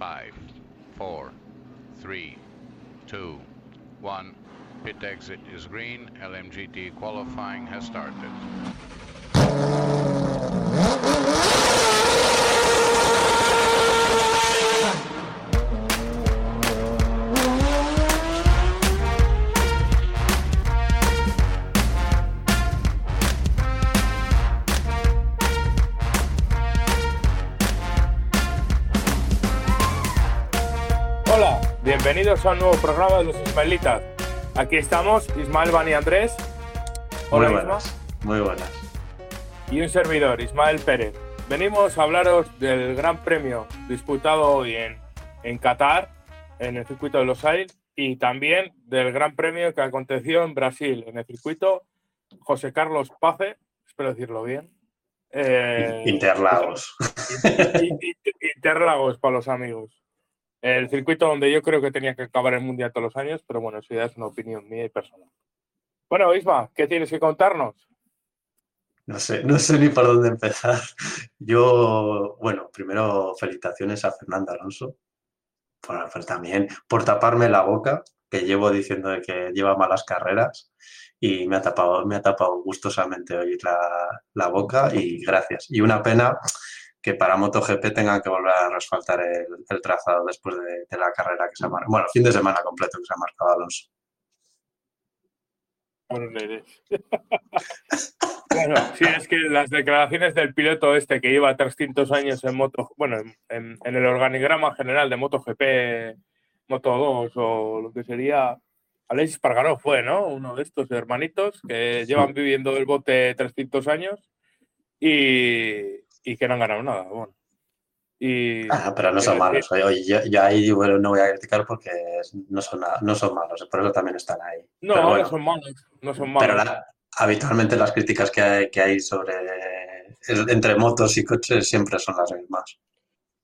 Five, four, three, two, one. Pit exit is green. LMGT qualifying has started. Bienvenidos a un nuevo programa de los Ismaelitas. Aquí estamos, Ismael Bani Andrés. Hola, muy Isma. buenas, muy buenas. Y un servidor, Ismael Pérez. Venimos a hablaros del Gran Premio disputado hoy en, en Qatar, en el circuito de los Aires, y también del Gran Premio que aconteció en Brasil, en el circuito José Carlos Pace, espero decirlo bien. Eh, Interlagos. In- in- Interlagos para los amigos. El circuito donde yo creo que tenía que acabar el mundial todos los años, pero bueno, eso ya es una opinión mía y personal. Bueno, Isma, ¿qué tienes que contarnos? No sé, no sé ni por dónde empezar. Yo, bueno, primero felicitaciones a Fernando Alonso por, por también por taparme la boca, que llevo diciendo de que lleva malas carreras y me ha tapado, me ha tapado gustosamente hoy la, la boca y gracias. Y una pena que para MotoGP tengan que volver a resfaltar el, el trazado después de, de la carrera que se ha marcado. Bueno, fin de semana completo que se ha marcado Alonso. Bueno. Bueno, sí, es que las declaraciones del piloto este que lleva 300 años en moto, bueno, en, en- en el organigrama general de MotoGP, Moto 2 o lo que sería, Alexis Pargaró fue, ¿no? Uno de estos hermanitos que llevan viviendo el bote 300 años y, y que no han ganado nada. Bueno. Y, Ah, pero no son malos. Oye, yo, yo ahí bueno, no voy a criticar porque no son, nada- no son malos, por eso también están ahí. no, pero bueno, no son malos, no son malos. pero la- habitualmente las críticas que hay, que hay sobre el- entre motos y coches siempre son las mismas.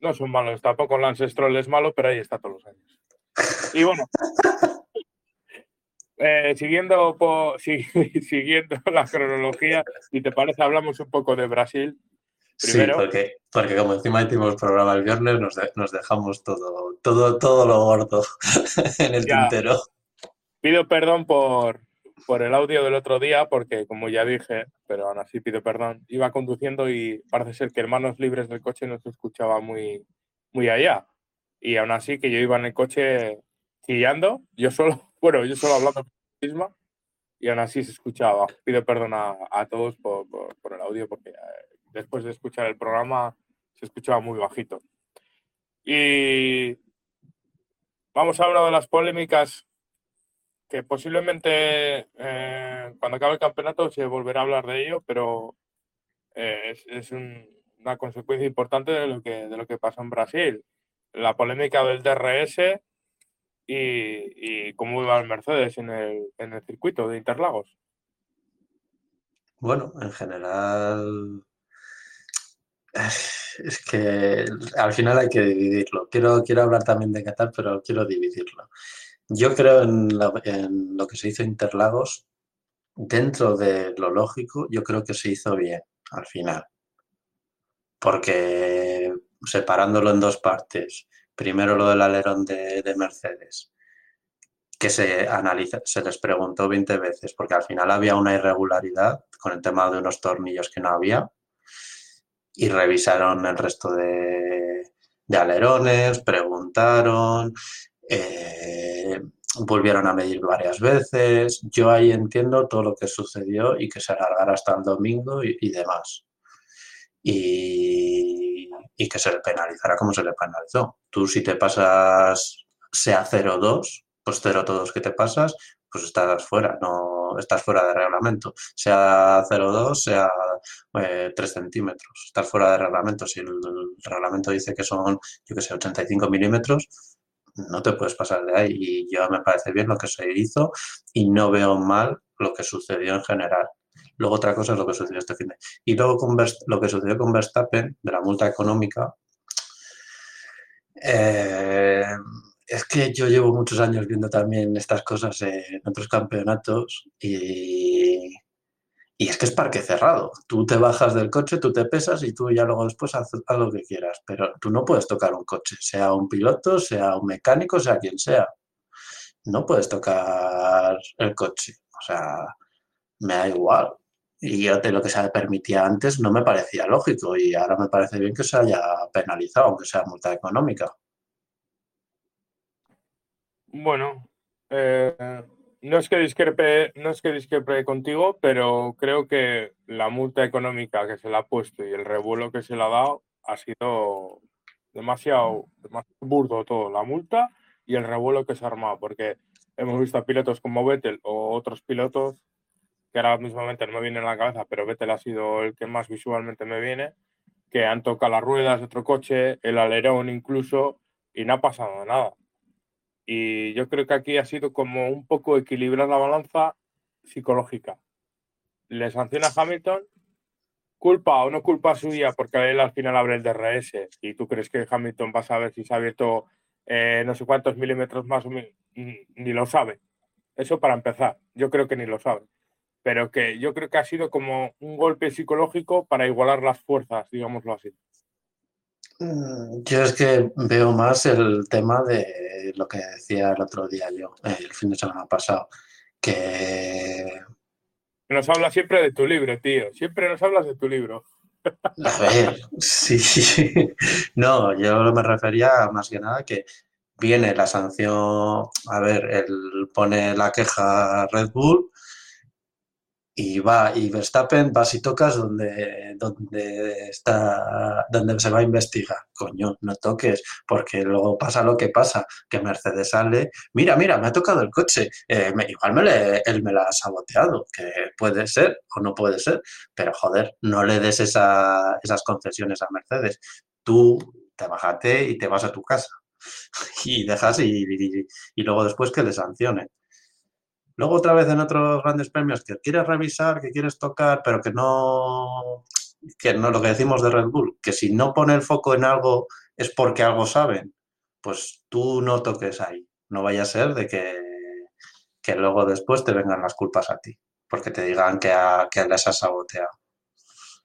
No son malos, tampoco Lance Stroll es malo, pero ahí está todos los años. Y bueno, eh, siguiendo, po- si- siguiendo la cronología, si te parece, hablamos un poco de Brasil. Primero- Sí, porque, porque como encima hicimos programa el viernes, nos, de- nos dejamos todo, todo, todo lo gordo en el Ya. tintero. Pido perdón por, por el audio del otro día, porque como ya dije, pero aún así pido perdón, iba conduciendo y parece ser que hermanos libres del coche no se escuchaba muy, muy allá. Y aún así que yo iba en el coche chillando, yo solo, bueno, yo solo hablando misma, y aún así se escuchaba. Pido perdón a, a todos por, por- por el audio, porque eh, después de escuchar el programa se escuchaba muy bajito. Y vamos a hablar de las polémicas que posiblemente eh, cuando acabe el campeonato se volverá a hablar de ello, pero eh, es, es un- una consecuencia importante de lo que pasó en Brasil. La polémica del DRS y, cómo iba el Mercedes en el circuito de Interlagos. Bueno, en general es que al final hay que dividirlo. Quiero, quiero hablar también de Qatar, pero quiero dividirlo. Yo creo en, lo que se hizo Interlagos, dentro de lo lógico, yo creo que se hizo bien al final. Porque separándolo en dos partes, primero lo del alerón de, de Mercedes, que se analiza, se les preguntó 20 veces, porque al final había una irregularidad con el tema de unos tornillos que no había, y revisaron el resto de, alerones, preguntaron, eh, volvieron a medir varias veces. Yo ahí entiendo todo lo que sucedió y que se alargara hasta el domingo y, demás. Y, que se le penalizara como se le penalizó. Tú si te pasas sea 0-2, pues 0-2 que te pasas, pues estás fuera, no estás fuera de reglamento. Sea 0-2, sea eh, 3 centímetros. Estás fuera de reglamento. Si el, reglamento dice que son, yo que sé, 85 milímetros, no te puedes pasar de ahí. Y yo me parece bien lo que se hizo y no veo mal lo que sucedió en general. Luego otra cosa es lo que sucedió este fin de... Y luego con lo que sucedió con Verstappen, de la multa económica, eh, es que yo llevo muchos años viendo también estas cosas en otros campeonatos y, Y es que es parque cerrado. Tú te bajas del coche, tú te pesas y tú ya luego después haces lo que quieras. Pero tú no puedes tocar un coche, sea un piloto, sea un mecánico, sea quien sea. No puedes tocar el coche. O sea, me da igual. Y yo de lo que se permitía antes no me parecía lógico y ahora me parece bien que se haya penalizado, aunque sea multa económica. Bueno, eh, no es que discrepe, no es que discrepe contigo, pero creo que la multa económica que se le ha puesto y el revuelo que se le ha dado ha sido demasiado, demasiado burdo todo. La multa y el revuelo que se ha armado, porque hemos visto a pilotos como Vettel o otros pilotos que ahora mismamente no me viene en la cabeza, pero Vettel ha sido el que más visualmente me viene, que han tocado las ruedas de otro coche, el alerón incluso, y no ha pasado nada. Y yo creo que aquí ha sido como un poco equilibrar la balanza psicológica. Le sanciona Hamilton, culpa o no culpa suya, porque él al final abre el DRS y tú crees que Hamilton va a saber si se ha abierto eh, no sé cuántos milímetros más o menos, ni lo sabe. Eso para empezar, yo creo que ni lo sabe pero que yo creo que ha sido como un golpe psicológico para igualar las fuerzas, digámoslo así. Mm, yo es que veo más el tema de lo que decía el otro día yo, el fin de semana pasado, que... Nos habla siempre de tu libro, tío, siempre nos hablas de tu libro. A ver, sí, no, yo me refería más que nada que viene la sanción, a ver, él pone la queja Red Bull, y va, y Verstappen vas y tocas donde, donde está, donde se va a investigar. Coño, no toques, porque luego pasa lo que pasa, que Mercedes sale, mira, mira, me ha tocado el coche, eh, igual me le, él me la ha saboteado, que puede ser o no puede ser, pero joder, no le des esa, esas concesiones a Mercedes. Tú te bajate y te vas a tu casa y dejas y, y luego después que le sancionen. Luego otra vez en otros grandes premios que quieres revisar, que quieres tocar, pero que no, que no lo que decimos de Red Bull, que si no pone el foco en algo es porque algo saben, pues tú no toques ahí. No vaya a ser de que, que luego después te vengan las culpas a ti, porque te digan que, a, que les has saboteado.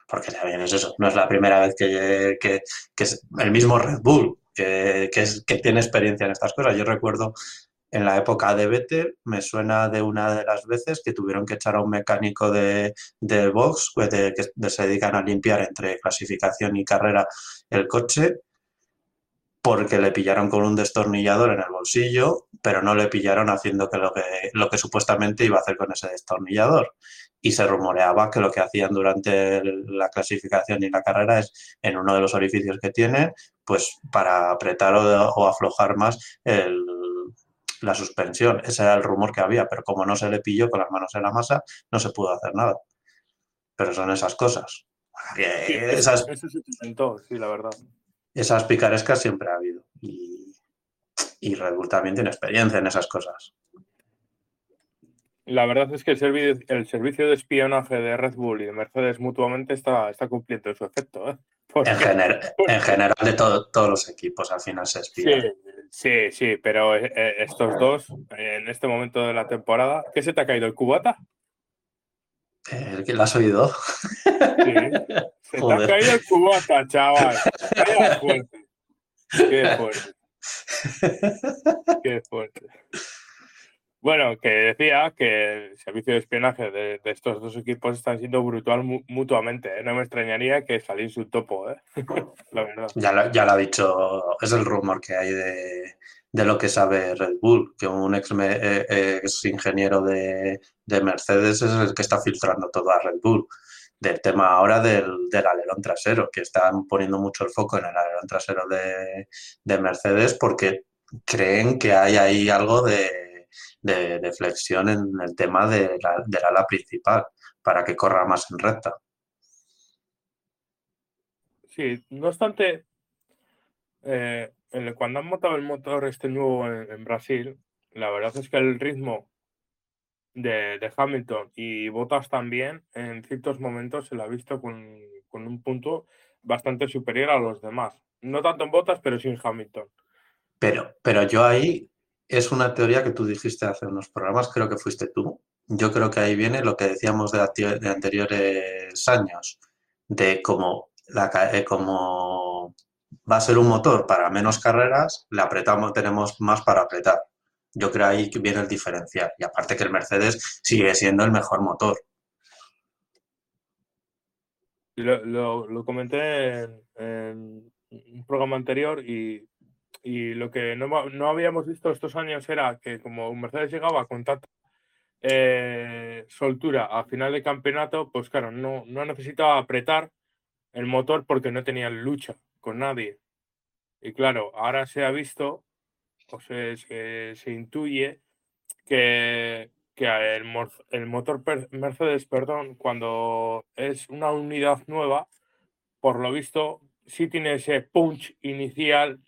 Porque también es eso, no es la primera vez que, que, que es el mismo Red Bull que, que, es, que tiene experiencia en estas cosas. Yo recuerdo en la época de Vettel, me suena de una de las veces que tuvieron que echar a un mecánico de, de box, pues que se dedican a limpiar entre clasificación y carrera el coche, porque le pillaron con un destornillador en el bolsillo, pero no le pillaron haciendo que lo, que lo que supuestamente iba a hacer con ese destornillador. Y se rumoreaba que lo que hacían durante la clasificación y la carrera es en uno de los orificios que tiene, pues para apretar o aflojar más el, la suspensión. Ese era el rumor que había, pero como no se le pilló con las manos en la masa, no se pudo hacer nada. Pero son esas cosas. esas, eso se intentó, sí, la verdad. Esas picarescas siempre ha habido. Y, y Red Bull también tiene experiencia en esas cosas. La verdad es que el, servicio, el servicio de espionaje de Red Bull y de Mercedes mutuamente está, está cumpliendo su efecto. ¿eh? En, en, general de todos los equipos al final se espía. Sí, sí, pero eh, eh, estos dos, en este momento de la temporada, ¿qué se te ha caído? ¿El cubata? ¿El que lo has oído? Sí. Se te ha caído el cubata, chaval. Qué fuerte. Qué fuerte. Qué fuerte. Bueno, que decía que el servicio de espionaje de, estos dos equipos están siendo brutal mutuamente. ¿eh? No me extrañaría que saliese un topo, ¿eh? la verdad. Ya lo, ya lo ha dicho, es el rumor que hay de, de lo que sabe Red Bull, que un ex, eh, ingeniero de, de, Mercedes es el que está filtrando todo a Red Bull. Del tema ahora del, del alerón trasero, que están poniendo mucho el foco en el alerón trasero de Mercedes porque creen que hay ahí algo de de, flexión en el tema de la, del ala principal para que corra más en recta. Sí, no obstante, eh, cuando han montado el motor este nuevo en, Brasil, la verdad es que el ritmo de, Hamilton y Bottas también, en ciertos momentos se lo ha visto con, con, un punto bastante superior a los demás. No tanto en Bottas, pero sí en Hamilton. Pero, pero yo ahí es una teoría que tú dijiste hace unos programas, creo que fuiste tú, yo creo que ahí viene lo que decíamos de, anteriores años, de cómo, eh, como va a ser un motor para menos carreras, le apretamos, tenemos más para apretar. Yo creo ahí que viene el diferencial. Y aparte que el Mercedes sigue siendo el mejor motor. Lo, comenté en, un programa anterior y, lo que no, habíamos visto estos años era que como Mercedes llegaba con tanta eh, soltura a final de campeonato, pues claro, no, no necesitaba apretar el motor porque no tenía lucha con nadie. Y claro, ahora se ha visto, o se, se, intuye que, que el, el, motor Mercedes, perdón, cuando es una unidad nueva, por lo visto, sí tiene ese punch inicial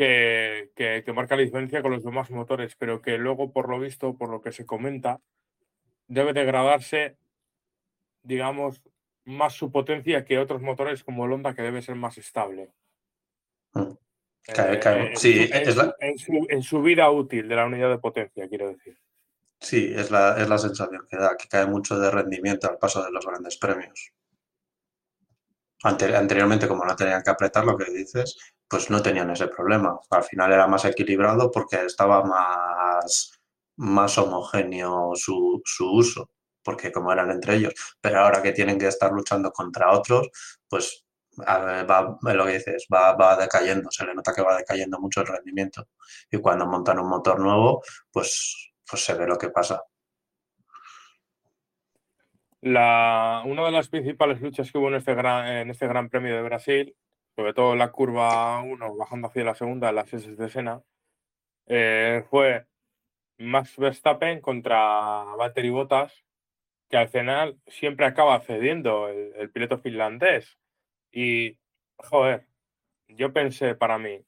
que, que, que, marca la diferencia con los demás motores, pero que luego, por lo visto, por lo que se comenta, debe degradarse, digamos, más su potencia que otros motores como el Honda, que debe ser más estable. Mm. Eh, sí, en, su, vida útil de la unidad de potencia, quiero decir. Sí, es la, es la sensación que da, que cae mucho de rendimiento al paso de los grandes premios. anteriormente, como no tenían que apretar lo que dices, pues no tenían ese problema. Al final era más equilibrado porque estaba más, más homogéneo su, su uso porque como eran entre ellos, pero ahora que tienen que estar luchando contra otros, pues va, lo dices, va, va decayendo, se le nota que va decayendo mucho el rendimiento. Y cuando montan un motor nuevo, pues, pues se ve lo que pasa. La, una de las principales luchas que hubo en este gran, en este gran premio de Brasil, sobre todo la curva 1, bajando hacia la segunda, las S de Sena, eh, fue Max Verstappen contra Valtteri Bottas que al final siempre acaba cediendo el, piloto finlandés. Y, joder, yo pensé para mí,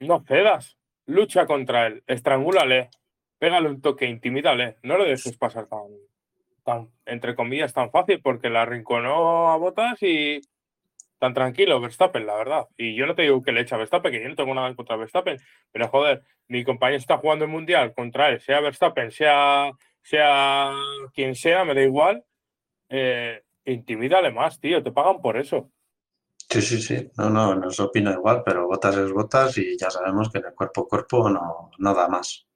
no cedas, lucha contra él, estrangúlale, pégale un toque, intimídale, no lo dejes pasar tan, tan, entre comillas, tan fácil, porque la arrinconó a botas y tan tranquilo Verstappen, la verdad. Y yo no te digo que le echa a Verstappen, que yo no tengo nada contra Verstappen, pero joder, mi compañero está jugando el mundial contra él, sea Verstappen, sea sea quien sea, me da igual, eh, intimídale más, tío, te pagan por eso. Sí, sí, sí, no, no, no se opina igual, pero botas es botas y ya sabemos que en el cuerpo a cuerpo no, no da más.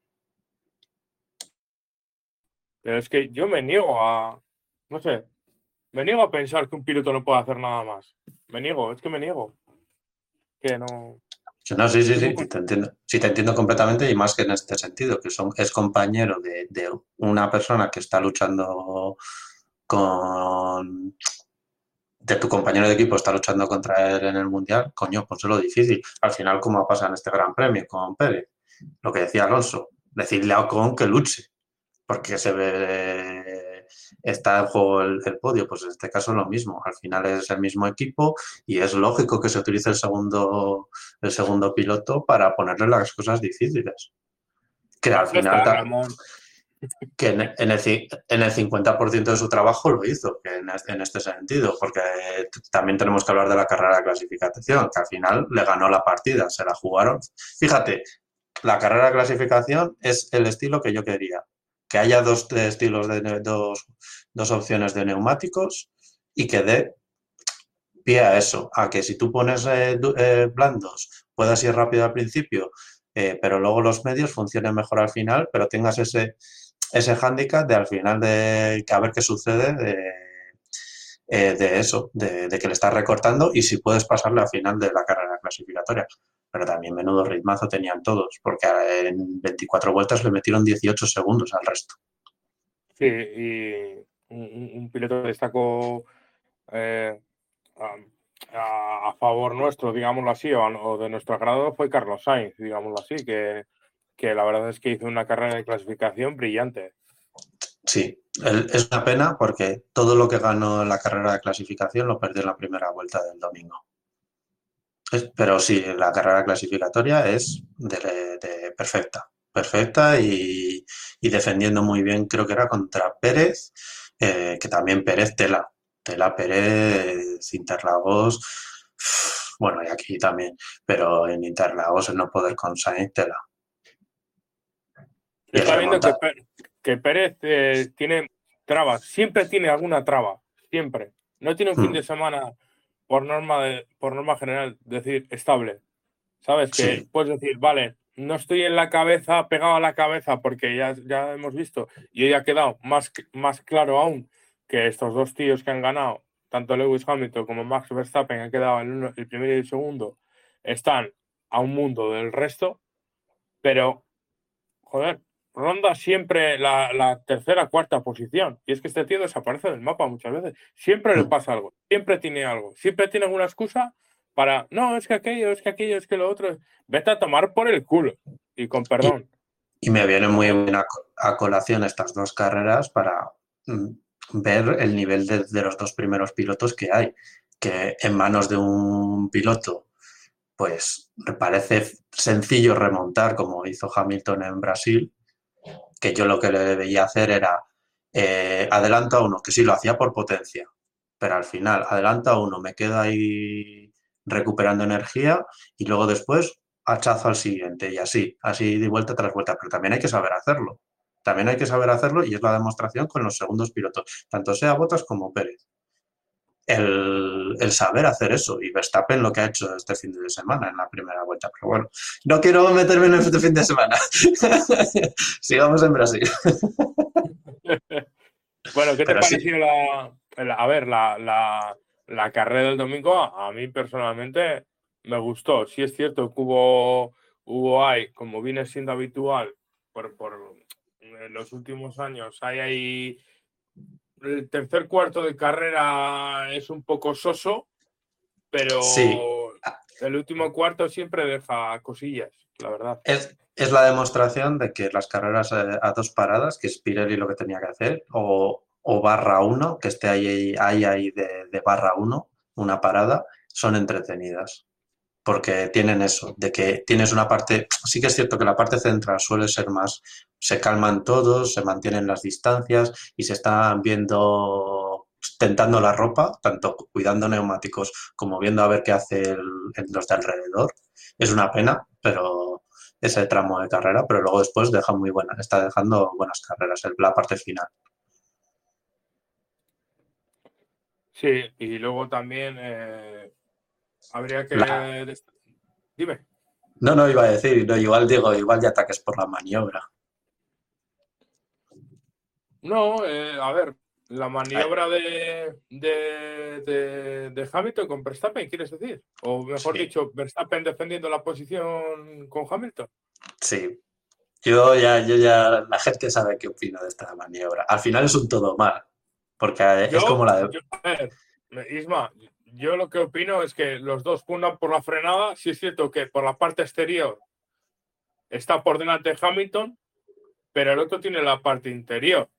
Pero es que yo me niego a, no sé, me niego a pensar que un piloto no puede hacer nada más. Me niego, es que me niego. Que no. No, sí, sí, sí, te entiendo. Sí, te entiendo completamente y más que en este sentido, que son, es compañero de, una persona que está luchando con... de tu compañero de equipo está luchando contra él en el Mundial, coño, pues es lo difícil. Al final, como pasa en este Gran Premio con Pérez, lo que decía Alonso, decirle a Ocon que luche, porque se ve está en juego el, podio. Pues en este caso es lo mismo. Al final es el mismo equipo y es lógico que se utilice el segundo, el segundo piloto para ponerle las cosas difíciles. Que al final que en, el, en el 50% de su trabajo lo hizo en, en, este sentido, porque también tenemos que hablar de la carrera de clasificación, que al final le ganó la partida, se la jugaron. Fíjate, la carrera de clasificación es el estilo que yo quería que haya dos estilos de dos, dos opciones de neumáticos y que dé pie a eso, a que si tú pones eh, eh, blandos puedas ir rápido al principio, eh, pero luego los medios funcionen mejor al final, pero tengas ese, ese hándicap de al final de que a ver qué sucede de, de eso, de, de, que le estás recortando y si puedes pasarle al final de la carrera clasificatoria pero también menudo ritmazo tenían todos, porque en 24 vueltas le metieron 18 segundos al resto. Sí, y un, piloto destacó eh, a, favor nuestro, digámoslo así, o, de nuestro agrado, fue Carlos Sainz, digámoslo así, que, que la verdad es que hizo una carrera de clasificación brillante. Sí, es una pena porque todo lo que ganó en la carrera de clasificación lo perdió en la primera vuelta del domingo. Pero sí, la carrera clasificatoria es de, perfecta, perfecta y, defendiendo muy bien, creo que era contra Pérez, eh, que también Pérez tela, tela Pérez, Interlagos, bueno, y aquí también, pero en Interlagos el no poder con Sainz tela. Está viendo, que que Pérez eh, tiene trabas, siempre tiene alguna traba, siempre. No tiene un fin Hmm. de semana por norma, de- por norma general, decir, estable. ¿Sabes? Que Sí. puedes decir, vale, no estoy en la cabeza, pegado a la cabeza, porque ya, ya hemos visto, y hoy ha quedado más, más claro aún que estos dos tíos que han ganado, tanto Lewis Hamilton como Max Verstappen, han quedado el, uno- el primero y el segundo, están a un mundo del resto, pero, joder, ronda siempre la, la tercera, cuarta posición. Y es que este tío desaparece del mapa muchas veces. Siempre le Mm. pasa algo, siempre tiene algo, siempre tiene alguna excusa para, no, es que aquello, es que aquello, es que lo otro. Vete a tomar por el culo. Y con perdón. Y me viene muy bien a, co- a colación estas dos carreras para mm, ver el nivel de, de los dos primeros pilotos que hay, que en manos de un piloto, pues me parece sencillo remontar como hizo Hamilton en Brasil, que yo lo que le veía hacer era eh, adelanta uno, que sí lo hacía por potencia, pero al final adelanta uno, me quedo ahí recuperando energía y luego después hachazo al siguiente y así, así de vuelta tras vuelta, pero también hay que saber hacerlo. También hay que saber hacerlo y es la demostración con los segundos pilotos, tanto sea Bottas como Pérez. El, el saber hacer eso y Verstappen lo que ha hecho este fin de semana en la primera vuelta. Pero bueno, no quiero meterme en este fin de semana. Sigamos en Brasil. Bueno, ¿qué te sí. pareció la, la- a ver, la, la, la carrera del domingo? A mí personalmente me gustó. Sí es cierto que hubo, hubo hay, como viene siendo habitual por, por en los últimos años, hay ahí el tercer cuarto de carrera es un poco soso, pero Sí. el último cuarto siempre deja cosillas, la verdad. Es, es la demostración de que las carreras eh, a dos paradas, que es Pirelli lo que tenía que hacer, o, o barra uno, que esté ahí, ahí, ahí de, de barra uno, una parada, son entretenidas. Porque tienen eso, de que tienes una parte, sí que es cierto que la parte central suele ser más, se calman todos, se mantienen las distancias y se están viendo, tentando la ropa, tanto cuidando neumáticos como viendo a ver qué hace el- los de alrededor. Es una pena, pero ese tramo de carrera, pero luego después deja muy buena, está dejando buenas carreras, la parte final. Sí, y luego también eh, habría que... La- dest- Dime. No, no iba a decir, no, igual digo, igual ya ataques por la maniobra. No, eh, a ver, la maniobra de, de, de, de Hamilton con Verstappen, ¿quieres decir? O mejor Sí. dicho, Verstappen defendiendo la posición con Hamilton. Sí. Yo ya, yo ya, la gente sabe qué opino de esta maniobra. Al final es un todo mal, porque es como la de... yo- a ver, Isma, yo lo que opino es que los dos puntan por la frenada. Sí es cierto que por la parte exterior está por delante de Hamilton, pero el otro tiene la parte interior.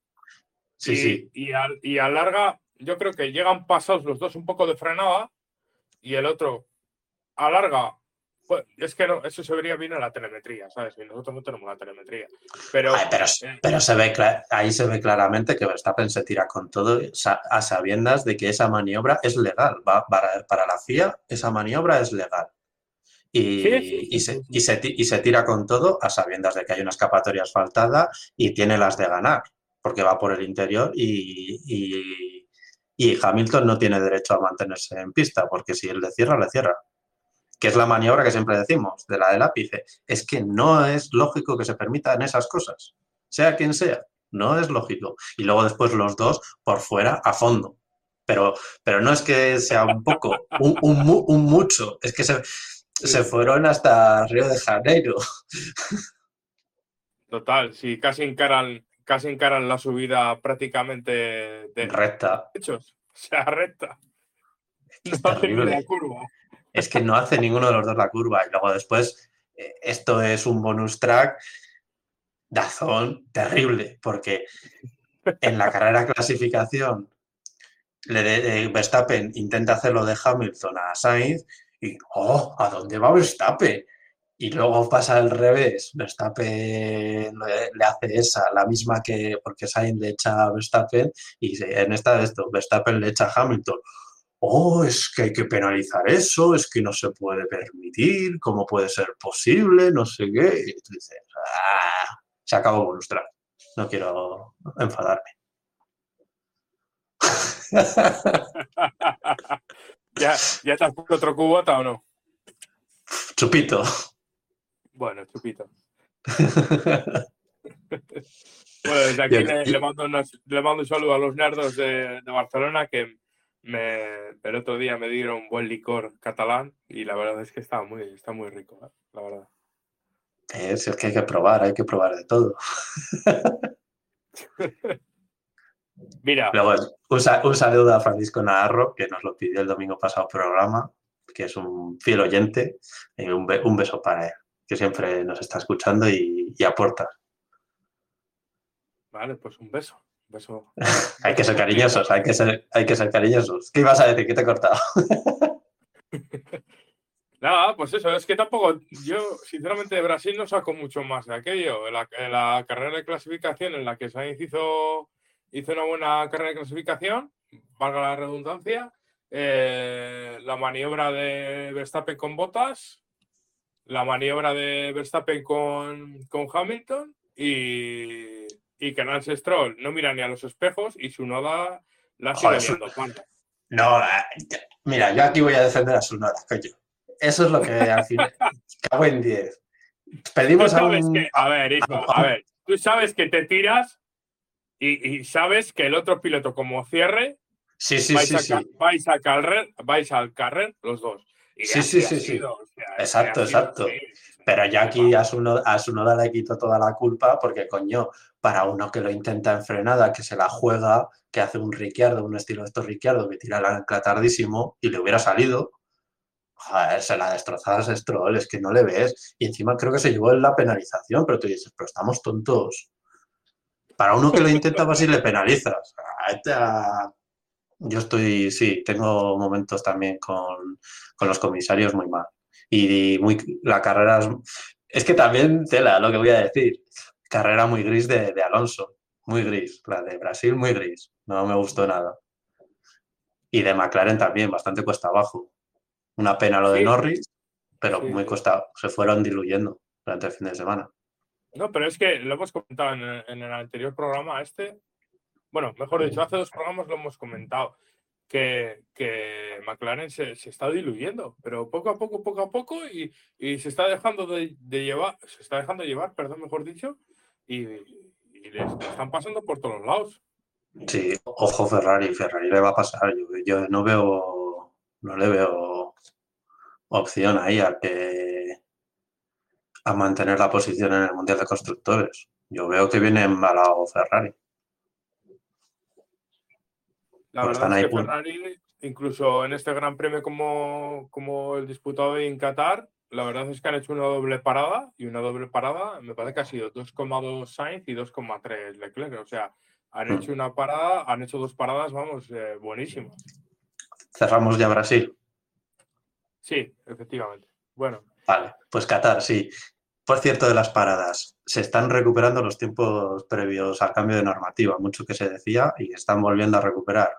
Sí, y, sí. Y, a, y a larga, yo creo que llegan pasados los dos un poco de frenada y el otro alarga. Pues, es que no, eso se vería bien en la telemetría, ¿sabes? Y nosotros no tenemos la telemetría. Pero, Ay, pero, eh, pero se ve ahí se ve claramente que Verstappen se tira con todo sa- a sabiendas de que esa maniobra es legal. Para, para la FIA, esa maniobra es legal. Y, Sí, sí, y se, y se y se tira con todo a sabiendas de que hay una escapatoria asfaltada y tiene las de ganar, porque va por el interior y Hamilton no tiene derecho a mantenerse en pista, porque si él le cierra, le cierra. Que es la maniobra que siempre decimos, de la del ápice. Es que no es lógico que se permitan esas cosas, sea quien sea. No es lógico. Y luego después los dos por fuera a fondo. Pero, pero no es que sea un poco, un, un mu- un mucho. Es que se, se fueron hasta Río de Janeiro. total, si casi encaran, casi encaran la subida prácticamente de Recta. hechos. O sea, recta. Es No terrible. la curva. Es que no hace ninguno de los dos la curva. Y luego después, eh, esto es un bonus track dazón terrible, porque en la carrera clasificación le de- eh, Verstappen intenta hacerlo de Hamilton a Sainz y ¡oh! ¿A dónde va Verstappen? Y luego pasa al revés. Verstappen le, hace esa, la misma que porque Sainz le echa a Verstappen y en esta de esto, Verstappen le echa a Hamilton. Oh, es que hay que penalizar eso, es que no se puede permitir, ¿cómo puede ser posible? No sé qué. Y tú dices, ¡ah! Se acabó bonus track. no quiero enfadarme. ¿Ya, ¿Ya te has puesto otro cubota o no? Chupito. Bueno, chupito. Bueno, desde aquí le, le mando, unas- le mando un saludo a los nerdos de, de Barcelona que me, el otro día me dieron un buen licor catalán y la verdad es que está muy, está muy rico, ¿eh? la verdad. Es, es que hay que probar, hay que probar de todo. Mira, Luego, un, sa- un saludo a Francisco Navarro, que nos lo pidió el domingo pasado programa, que es un fiel oyente, y un, be- un beso para él, que siempre nos está escuchando y, y aporta. vale, pues un beso. Hay que ser cariñosos, hay que ser, hay que ser cariñosos. ¿Qué ibas a decir? ¿Qué te he cortado? Nada, pues eso, es que tampoco, yo sinceramente de Brasil no saco mucho más de aquello. La, carrera de clasificación en la que Sainz hizo, hizo una buena carrera de clasificación, valga la redundancia, eh, la maniobra de Verstappen con Bottas, la maniobra de Verstappen con, con Hamilton y, y que Lance Stroll no mira ni a los espejos y su noda la sigue su- viendo. No, eh, mira, yo aquí voy a defender a Sunora, coño. Eso es lo que al final. Cago en 10. Tú Pedimos a un. que, a ver, hijo, a ver, tú sabes que te tiras y, y sabes que el otro piloto como cierre, Sí, sí, vais, sí, a, sí. vais, a carrer, vais al carrer los dos. Y Sí, sí, sí, sí. sido, o sea, Exacto, sido, exacto. Pero yo aquí a Suno- a Sunoda le quito toda la culpa porque, coño, para uno que lo intenta en frenada, que se la juega, que hace un Ricciardo, un estilo de estos Ricciardo, que tira el ancla tardísimo y le hubiera salido, joder, se la destrozas a Stroll, es que no le ves. Y encima creo que se llevó en la penalización, pero tú dices, pero estamos tontos. Para uno que lo intenta, vas y le penalizas. A- Yo estoy, sí, tengo momentos también con, con los comisarios muy mal. Y muy, la carrera es, es que también, tela, lo que voy a decir, carrera muy gris de, de Alonso, muy gris, la de Brasil muy gris, no me gustó nada. Y de McLaren también, bastante cuesta abajo. Una pena lo de Sí. Norris, pero Sí, muy cuesta, se fueron diluyendo durante el fin de semana. No, pero es que lo hemos comentado en el, en el anterior programa este. Bueno, mejor dicho, hace dos programas lo hemos comentado. Que, McLaren se, está diluyendo, pero poco a poco, poco a poco, y, se está dejando de, llevar, se está dejando llevar, perdón, mejor dicho, y, y les están pasando por todos lados. Sí, ojo Ferrari, Ferrari le va a pasar. Yo, yo no veo, no le veo opción ahí a que a mantener la posición en el Mundial de Constructores. Yo veo que viene embalado Ferrari. La verdad es que Ferrari, incluso en este gran premio como, como el disputado en Qatar, la verdad es que han hecho una doble parada y una doble parada me parece que ha sido 2,2 Sainz y 2,3 Leclerc. O sea, han Mm. hecho una parada, han hecho dos paradas, vamos, eh, buenísimas. Cerramos ya Brasil. Sí, efectivamente. Bueno, Vale, pues Qatar, sí. Por cierto, de las paradas, se están recuperando los tiempos previos al cambio de normativa, mucho que se decía, y están volviendo a recuperar.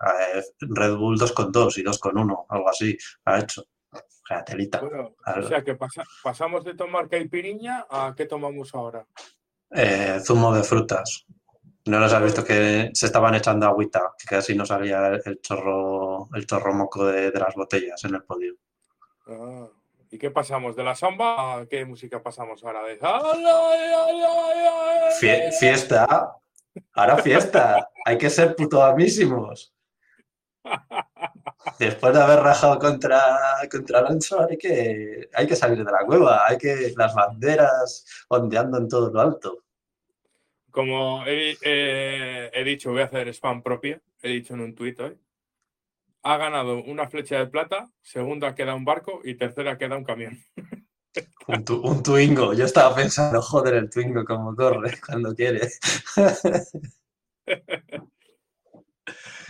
Red Bull 2,2 y 2,1, algo así, ha hecho. O sea, telita. bueno, o sea que pasa- pasamos de tomar caipiriña a qué tomamos ahora. Eh, zumo de frutas. ¿No los has visto que se estaban echando agüita? Que casi no salía el, el chorro, el chorro moco de, de las botellas en el podio. Ah, ¿Y qué pasamos? ¿De la samba a qué música pasamos ahora? De... Fiesta. Ahora fiesta. Hay que ser putoamísimos. Después de haber rajado contra, contra Alonso, hay que, hay que salir de la cueva. Hay que las banderas ondeando en todo lo alto. Como he, eh, he dicho, voy a hacer spam propio. He dicho en un tuit hoy. Ha ganado una flecha de plata, segunda queda un barco y tercera queda un camión. Un, tu- un Twingo. Yo estaba pensando, joder, el Twingo como corre cuando quiere.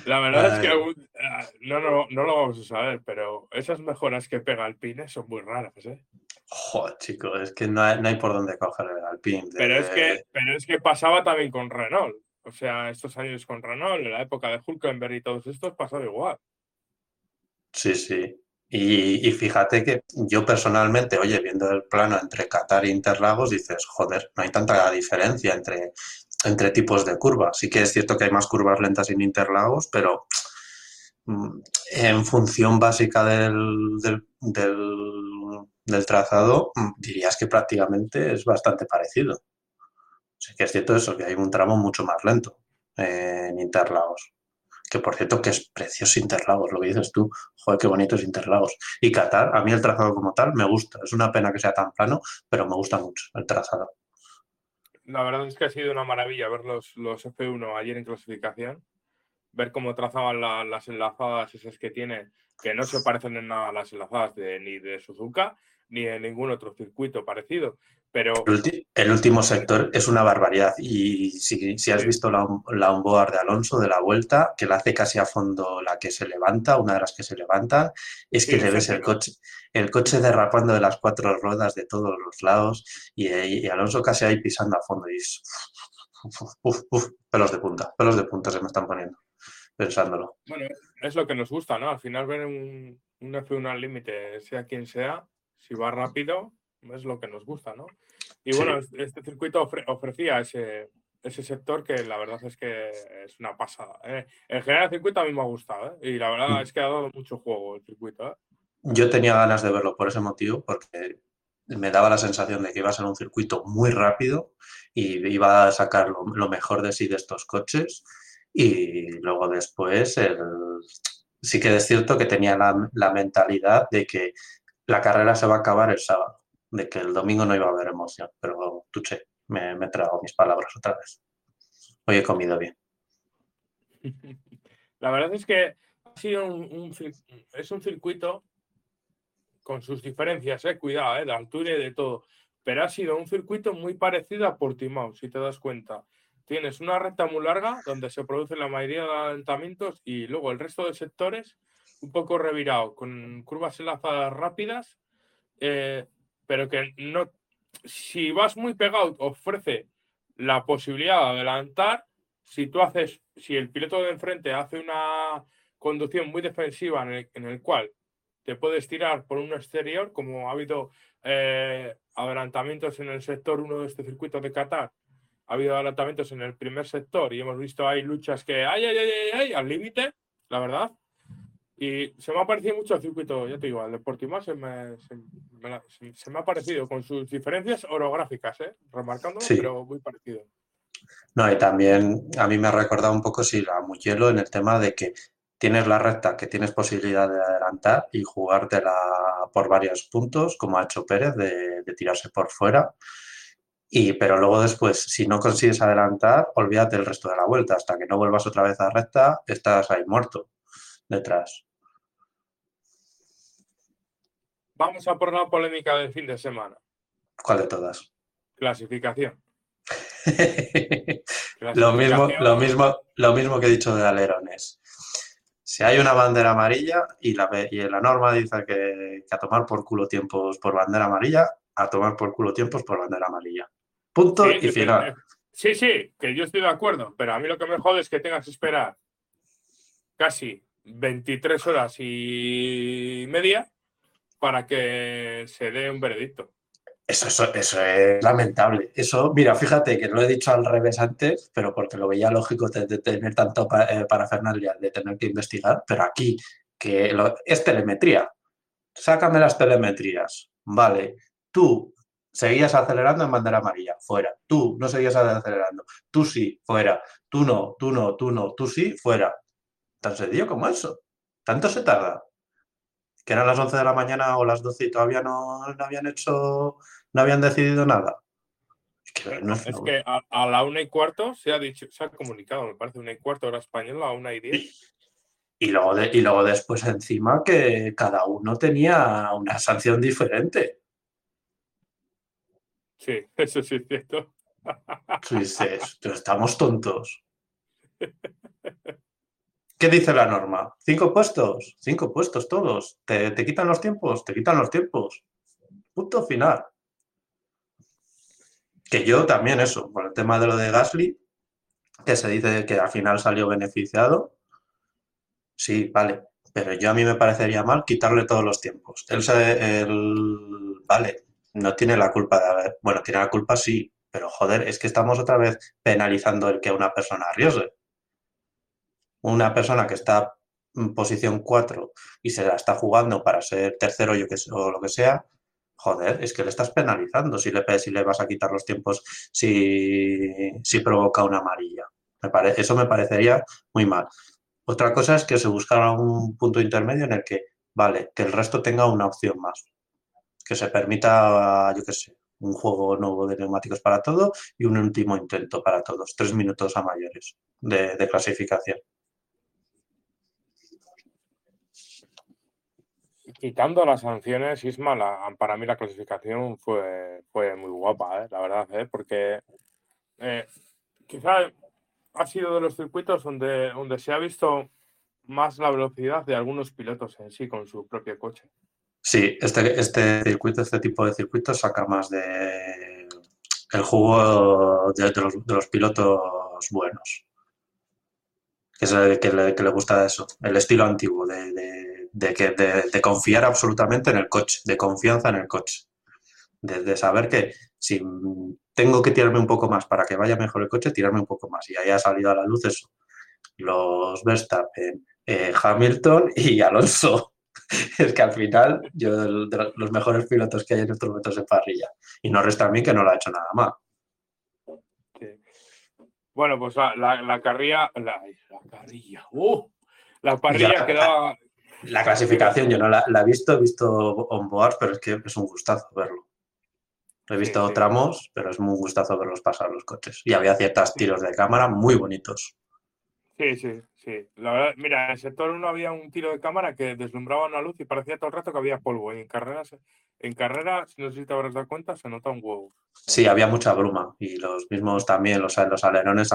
La verdad es que algún- ah, no, no, no lo vamos a saber, pero esas mejoras que pega Alpine son muy raras. ¿eh? Joder, chicos, es que no hay, no hay por dónde coger el Alpine. de- Pero, es que, pero es que pasaba también con Renault. O sea, estos años con Renault, en la época de Hulkenberg y todos estos, pasaba igual. Sí, sí. Y, y fíjate que yo personalmente, oye, viendo el plano entre Qatar e Interlagos, dices, joder, no hay tanta diferencia entre entre tipos de curvas. Sí que es cierto que hay más curvas lentas en Interlagos, pero mm, en función básica del, del, del, trazado, mm, dirías que prácticamente es bastante parecido. Sí que es cierto eso, que hay un tramo mucho más lento en Interlagos. Que por cierto, que es precioso Interlagos, lo que dices tú. Joder, qué bonito es Interlagos. Y Qatar, a mí el trazado como tal me gusta. Es una pena que sea tan plano, pero me gusta mucho el trazado. La verdad es que ha sido una maravilla ver los, los F1 ayer en clasificación. Ver cómo trazaban las enlazadas esas que tiene, que no se parecen en nada a las enlazadas de, ni de Suzuka ni en ningún otro circuito parecido. Pero... El, último sector es una barbaridad y si, si has visto la, la onboard de Alonso de la vuelta, que la hace casi a fondo la que se levanta, una de las que se levantan, es que le ves el coche, el coche derrapando de las cuatro ruedas de todos los lados y, Alonso casi ahí pisando a fondo y pelos de punta, pelos de punta se me están poniendo pensándolo. Bueno, es lo que nos gusta, ¿no? Al final ver un, un F1 al límite, sea quien sea, si va rápido, es lo que nos gusta, ¿no? Y bueno, este circuito ofrecía ese, ese sector que la verdad es que es una pasada. ¿eh? En general el circuito a mí me ha gustado ¿eh? y la verdad mm. es que ha dado mucho juego el circuito. ¿eh? Yo tenía ganas de verlo por ese motivo, porque me daba la sensación de que iba a ser un circuito muy rápido y iba a sacar lo, mejor de sí de estos coches. Y luego después, sí que es cierto que tenía la mentalidad de que la carrera se va a acabar el sábado, de que el domingo no iba a haber emoción, pero tuche, me, me he tragado mis palabras otra vez. Hoy he comido bien. La verdad es que ha sido un, es un circuito con sus diferencias, eh, cuidado, eh, de altura y de todo, pero ha sido un circuito muy parecido a Portimao, si te das cuenta. Tienes una recta muy larga donde se producen la mayoría de adelantamientos y luego el resto de sectores un poco revirado, con curvas enlazadas rápidas, eh, pero que no, si vas muy pegado, ofrece la posibilidad de adelantar. Si tú haces, si el piloto de enfrente hace una conducción muy defensiva en el, cual te puedes tirar por un exterior, como ha habido eh, adelantamientos en el sector 1 de este circuito de Qatar, ha habido adelantamientos en el primer sector y hemos visto ahí luchas que hay, ay, ay, ay, ay al límite, la verdad. Y se me ha parecido mucho el circuito, ya te digo, el Deportivo se me, se, me ha parecido con sus diferencias orográficas, ¿eh? remarcando, pero muy parecido. No, y también a mí me ha recordado un poco, si la Mugello en el tema de que tienes la recta, que tienes posibilidad de adelantar y jugártela por varios puntos, como ha hecho Pérez, de, de tirarse por fuera. Y, pero luego después, si no consigues adelantar, olvídate el resto de la vuelta. Hasta que no vuelvas otra vez a recta, estás ahí muerto detrás. Vamos a por la polémica del fin de semana. ¿Cuál de todas? Clasificación. Lo, mismo, lo, mismo, lo mismo que he dicho de alerones. Si hay una bandera amarilla y la, y la norma dice que, a tomar por culo tiempos por bandera amarilla, a tomar por culo tiempos por bandera amarilla. Punto y final. Sí, sí, que yo estoy de acuerdo, pero a mí lo que me jode es que tengas que esperar casi 23 horas y media para que se dé un veredicto. Eso, eso, es lamentable. Eso, mira, fíjate que lo he dicho al revés antes, pero porque lo veía lógico de, tener tanto eh, para, Fernández, de tener que investigar, pero aquí, que es telemetría. Sácame las telemetrías. Vale, tú seguías acelerando en bandera amarilla, fuera. Tú no seguías acelerando. Tú sí, fuera. Tú no, tú no, tú no, tú sí, fuera. Tan sencillo como eso. ¿Tanto se tarda? Que eran las 11 de la mañana o las 12 y todavía no, habían hecho, no habían decidido nada. Es que, a, la una y cuarto se ha dicho, se ha comunicado, me parece, una y cuarto hora española, a una y diez. Y, luego y luego después encima que cada uno tenía una sanción diferente. Sí, eso sí es cierto. Tú dices, estamos tontos. ¿Qué dice la norma? ¿Cinco puestos? Cinco puestos todos. ¿Te, quitan los tiempos? Te quitan los tiempos. Punto final. Que yo también eso, por el tema de lo de Gasly, que se dice que al final salió beneficiado. Sí, vale. Pero yo a mí me parecería mal quitarle todos los tiempos. Él, vale, no tiene la culpa de haber, bueno, tiene la culpa sí, pero joder, es que estamos otra vez penalizando el que una persona arriesgue. Una persona que está en posición 4 y se la está jugando para ser tercero o lo que sea, joder, es que le estás penalizando si le, si le vas a quitar los tiempos si, si provoca una amarilla. Me eso me parecería muy mal. Otra cosa es que se buscara un punto intermedio en el que, vale, que el resto tenga una opción más. Que se permita, yo qué sé, un juego nuevo de neumáticos para todo y un último intento para todos. Tres minutos a mayores de clasificación. Quitando las sanciones, Isma, para mí la clasificación fue, fue muy guapa, ¿eh? la verdad, ¿eh? porque eh, quizá ha sido de los circuitos donde, donde se ha visto más la velocidad de algunos pilotos en sí con su propio coche. Sí, este, este circuito, este tipo de circuitos saca más de el juego de, los, pilotos buenos. Que es el que le, gusta eso, el estilo antiguo de de, que, de, confiar absolutamente en el coche, de confianza en el coche, de, saber que si tengo que tirarme un poco más para que vaya mejor el coche, tirarme un poco más. Y ahí ha salido a la luz eso. Los Verstappen, eh, Hamilton y Alonso. es que al final, yo de los mejores pilotos que hay en estos momentos de parrilla. Y no resta a mí que no lo ha hecho nada mal. Bueno, pues la, la, carrilla, la, carrilla, ¡uh! la parrilla quedaba, la clasificación yo no la, he visto, he visto onboards, pero es que es un gustazo verlo. He visto tramos, pero es muy gustazo verlos pasar los coches. Y había ciertos tiros de cámara muy bonitos. Sí, sí, sí. La verdad, mira, en el sector 1 había un tiro de cámara que deslumbraba una luz y parecía todo el rato que había polvo. Y en carreras, en carreras, no sé si te habrás dado cuenta, se nota un huevo. Sí, había mucha bruma. Y los mismos también, los, los alerones,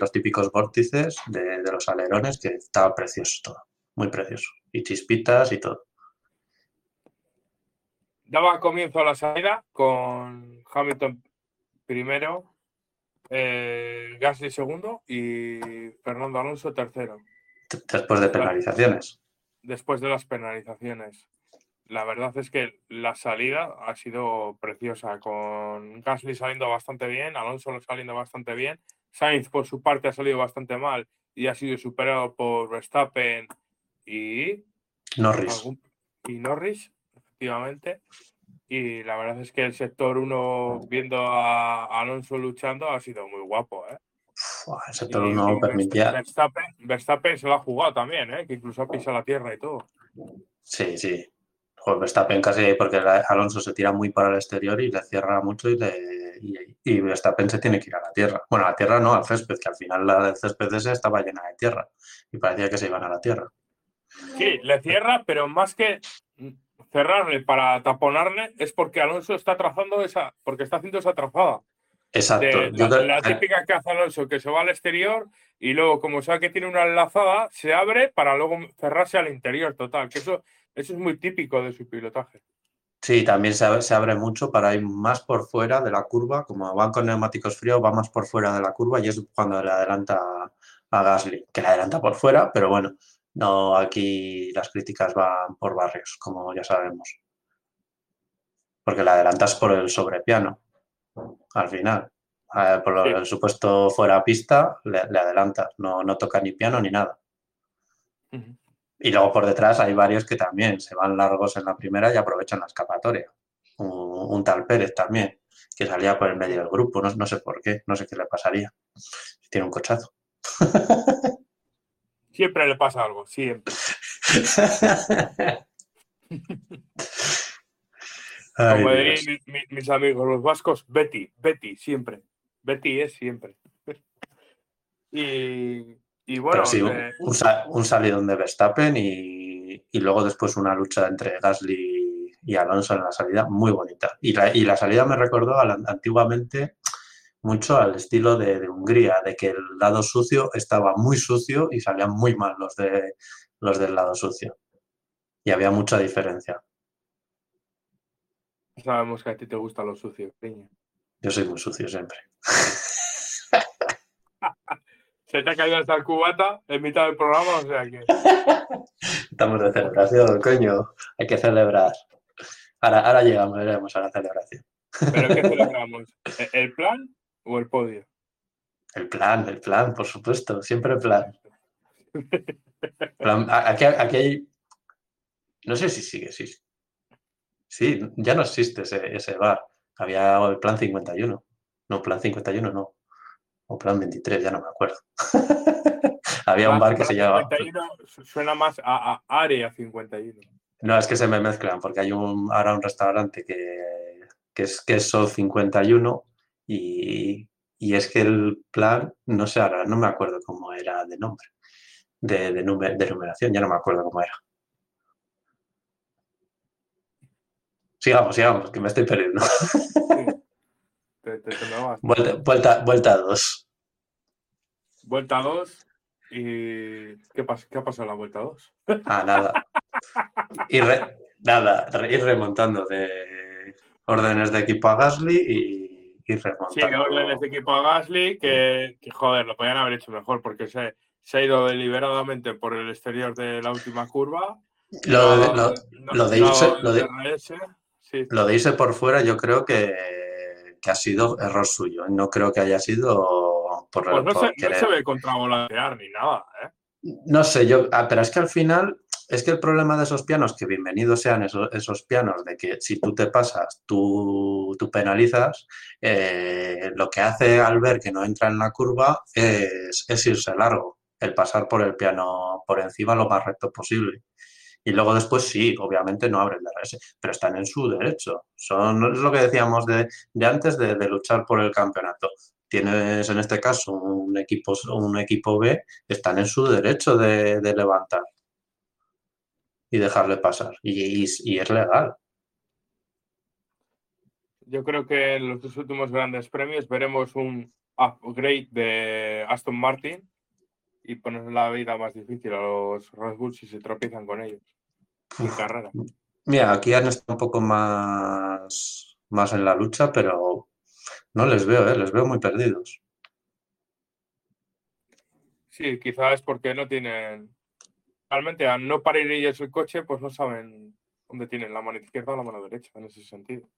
los típicos vórtices de, de los alerones, que estaba precioso todo. Muy precioso y chispitas y todo. Daba comienzo a la salida con Hamilton primero, eh, Gasly segundo y Fernando Alonso tercero. Después de penalizaciones. Después de las penalizaciones. La verdad es que la salida ha sido preciosa, con Gasly saliendo bastante bien, Alonso saliendo bastante bien, Sainz por su parte ha salido bastante mal y ha sido superado por Verstappen y Norris. y Norris, efectivamente. Y la verdad es que el sector 1, viendo a Alonso luchando, ha sido muy guapo. ¿eh? el sector 1 permitía. Verstappen, Verstappen, se lo ha jugado también, ¿eh? que incluso ha pisado la tierra y todo. Sí, sí. Verstappen casi, porque Alonso se tira muy para el exterior y le cierra mucho y, le, y, Verstappen se tiene que ir a la tierra. Bueno, a la tierra no, al césped, que al final la del césped ese estaba llena de tierra y parecía que se iban a la tierra. Sí, le cierra, pero más que cerrarle para taponarle es porque Alonso está trazando esa, porque está haciendo esa trazada. Exacto. la, típica que hace Alonso, que se va al exterior y luego, como sabe que tiene una enlazada, se abre para luego cerrarse al interior total, que eso, eso es muy típico de su pilotaje. Sí, también se, se, abre mucho para ir más por fuera de la curva, como van con neumáticos fríos, va más por fuera de la curva y es cuando le adelanta a Gasly, que le adelanta por fuera, pero bueno, no, aquí las críticas van por barrios, como ya sabemos. Porque la adelantas por el sobrepiano, al final. Por el supuesto fuera pista, le, adelantas, no, no, toca ni piano ni nada. Y luego por detrás hay varios que también se van largos en la primera y aprovechan la escapatoria. Un, tal Pérez también, que salía por el medio del grupo, no, no sé por qué, no sé qué le pasaría. Tiene un cochazo. Siempre le pasa algo, siempre. Como dirían mis, amigos los vascos, Betty, Betty, siempre. Betty es siempre. y, bueno. Eh, un, salidón de Verstappen y, luego después una lucha entre Gasly y Alonso en la salida muy bonita. Y la, y la salida me recordó antiguamente mucho al estilo de, Hungría, de que el lado sucio estaba muy sucio y salían muy mal los, de, los del lado sucio. Y había mucha diferencia. Sabemos que a ti te gusta lo sucio, piña. Yo soy muy sucio siempre. Se te ha caído hasta el cubata en mitad del programa, o sea que. Estamos de celebración, coño. Hay que celebrar. Ahora, ahora llegamos, a la celebración. ¿Pero qué celebramos? ¿El plan? O el podio? El plan, el plan, por supuesto, siempre el plan. Plan- Aquí, aquí hay. No sé si sigue, sí. Sí, ya no existe ese, ese bar. Había el plan 51. No, plan 51 no. O plan 23, ya no me acuerdo. Había un bar que se llamaba. 51 su- suena más a, a Área 51. No, es que se me mezclan, porque hay un, ahora un restaurante que, que es queso 51 y, y es que el plan, no sé ahora, no me acuerdo cómo era de nombre, de, de, numer- de numeración, ya no me acuerdo cómo era. Sigamos, sigamos, que me estoy perdiendo. Te, te- te. Vuelta, vuelta, vuelta 2. Vuelta 2. ¿Y qué, pasa, qué ha pasado en la vuelta 2? Ah, nada. Y re- nada, ir remontando de órdenes de equipo a Gasly y Sí, remontando. órdenes de equipo a Gasly que, que, joder, lo podían haber hecho mejor porque se, se ha ido deliberadamente por el exterior de la última curva. Lo de- No- lo- no- lo de no irse- lo de- DRS, sí. Lo de irse por fuera yo creo que, que ha sido error suyo. No creo que haya sido por, Pues no por se, no se ve contravolantear ni nada, ¿eh? No sé, yo, ah, pero es que al final, es que el problema de esos pianos, que bienvenidos sean esos, esos pianos, de que si tú te pasas, tú, penalizas, eh, lo que hace al ver que no entra en la curva es, irse largo, el pasar por el piano por encima lo más recto posible. Y luego después sí, obviamente no abren DRS, pero están en su derecho. Son, es lo que decíamos de, antes de, luchar por el campeonato. Tienes en este caso un equipo, un equipo B, están en su derecho de, de levantar y dejarle pasar. Y, y- y es legal. Yo creo que en los dos últimos grandes premios veremos un upgrade de Aston Martin y poner la vida más difícil a los Red Bull si se tropiezan con ellos en carrera. Mira, aquí han estado un poco más, más en la lucha, pero no les veo, ¿eh? les veo muy perdidos. Sí, quizás es porque no tienen. Realmente, al no parir ellos el coche, pues no saben dónde tienen la mano izquierda o la mano derecha en ese sentido.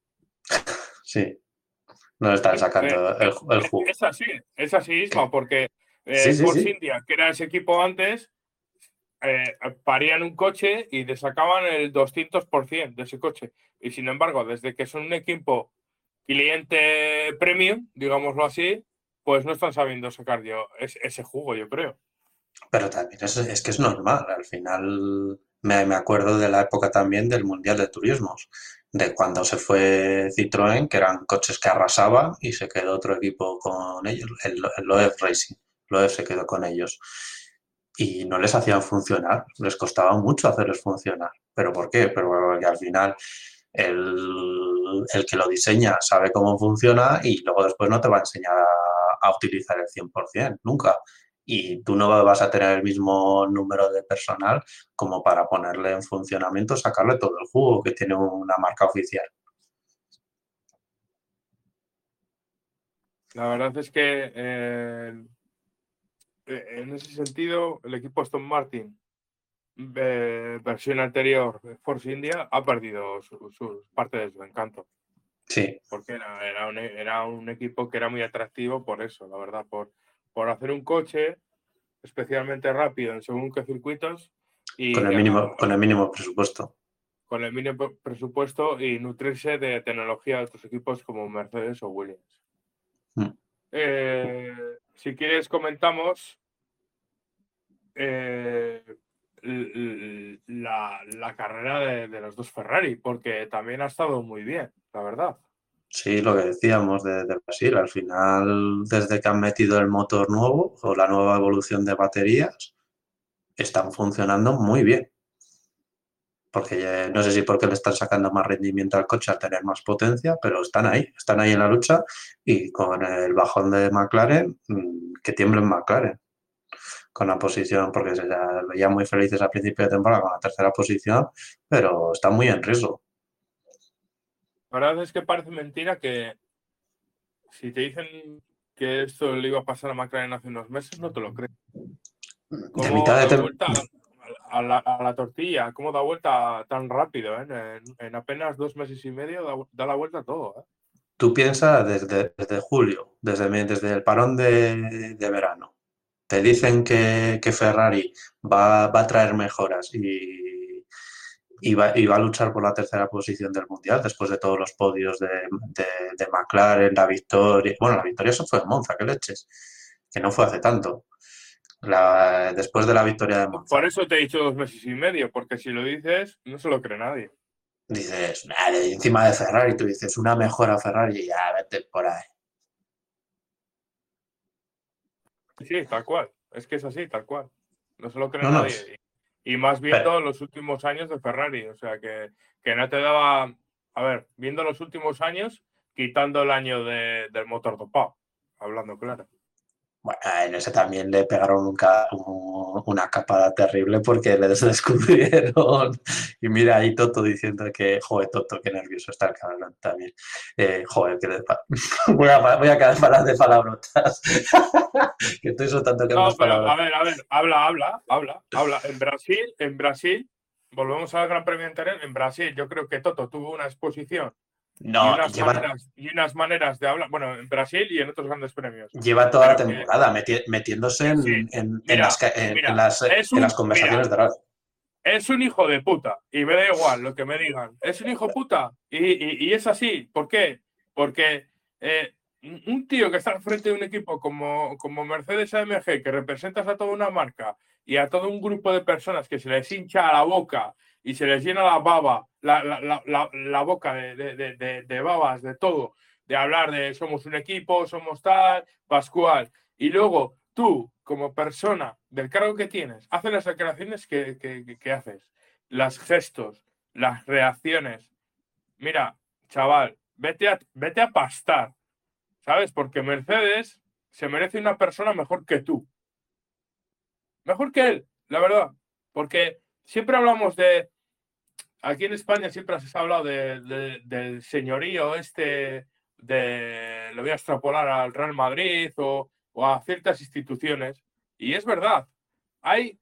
Sí, no están sacando el, el jugo. Es así, es así, Isma, porque eh, Sí, sí, Force sí. India, que era ese equipo antes, eh, parían un coche y le sacaban el 200% de ese coche. Y sin embargo, desde que son un equipo cliente premium, digámoslo así, pues no están sabiendo sacar yo es- ese jugo, yo creo. Pero también es, que es normal. Al final me, acuerdo de la época también del Mundial de Turismos, de cuando se fue Citroën, que eran coches que arrasaban y se quedó otro equipo con ellos, el, el Loeb Racing. Loeb se quedó con ellos. Y no les hacían funcionar, les costaba mucho hacerles funcionar. ¿Pero por qué? Pero porque al final el, el que lo diseña sabe cómo funciona y luego después no te va a enseñar a, a utilizar el 100%, nunca y tú no vas a tener el mismo número de personal como para ponerle en funcionamiento, sacarle todo el jugo que tiene una marca oficial. La verdad es que eh, eh, en ese sentido, el equipo Aston Martin, eh, versión anterior, Force India, ha perdido su, su parte de su encanto. Sí, porque era, era, un, era un equipo que era muy atractivo por eso, la verdad, por, por hacer un coche especialmente rápido en según qué circuitos y con el mínimo, con el mínimo presupuesto. con el mínimo presupuesto y nutrirse de tecnología de otros equipos como Mercedes o Williams. Mm. Eh, si quieres comentamos eh, la, la carrera de, de los dos Ferrari, porque también ha estado muy bien, la verdad. Sí, lo que decíamos de, Brasil, al final, desde que han metido el motor nuevo o la nueva evolución de baterías, están funcionando muy bien. Porque no sé si porque le están sacando más rendimiento al coche al tener más potencia, pero están ahí, están ahí en la lucha y con el bajón de McLaren, mm, que tiemblen McLaren con la posición, porque se veían muy felices al principio de temporada con la tercera posición, pero está muy en riesgo. La verdad es que parece mentira que si te dicen que esto le iba a pasar a McLaren hace unos meses, no te lo crees. De ¿Cómo mitad de da vuelta a la, a la tortilla? ¿Cómo da vuelta tan rápido? eh? En, en apenas dos meses y medio da, da la vuelta a todo. eh. Tú piensas desde, desde julio, desde, desde el parón de, verano, te dicen que, Ferrari va, a traer mejoras y, y, va, a luchar por la tercera posición del Mundial después de todos los podios de, de, McLaren, la victoria. Bueno, la victoria eso fue en Monza, qué leches, que no fue hace tanto. después de la victoria de Monza. Por eso te he dicho dos meses y medio, porque si lo dices, no se lo cree nadie. Dices, encima de Ferrari, tú dices, una mejora Ferrari y ya vete por ahí. Sí, tal cual. Es que es así, tal cual. No se lo cree nadie. Y más viendo los últimos años de Ferrari. O sea, que, que, no te daba. A ver, viendo los últimos años, quitando el año de, del motor topado, hablando claro. Bueno, en ese también le pegaron una capada terrible porque le descubrieron. Y mira ahí Toto diciendo que, joder, Toto, qué nervioso está el cabrón también. Eh, joder, que voy, a, voy a quedar para de palabrotas. que estoy soltando que no, pero, A ver, a ver, habla, habla, habla, habla. En Brasil, en Brasil, volvemos al Gran Premio anterior. En Brasil, yo creo que Toto tuvo una exposición no, y unas, maneras, y unas, maneras, de hablar, bueno, en Brasil y en otros grandes premios. Lleva toda la temporada metiéndose en, las, conversaciones de radio. Es un hijo de puta, y me da igual lo que me digan. Es un hijo de puta, y, es así. ¿Por qué? Porque eh, un tío que está al frente de un equipo como, como Mercedes AMG, que representas a toda una marca y a todo un grupo de personas que se les hincha a la boca y se les llena la baba, la, la, la, la boca de, de, de, babas, de todo, de hablar de somos un equipo, somos tal, Pascual. Y luego tú, como persona del cargo que tienes, haces las declaraciones que, que, que haces, las gestos, las reacciones. Mira, chaval, vete a, vete a pastar, ¿sabes? Porque Mercedes se merece una persona mejor que tú. Mejor que él, la verdad. Porque siempre hablamos de aquí en España siempre se ha hablado del señorío este, de, lo voy a extrapolar al Real Madrid o, a ciertas instituciones. Y es verdad, hay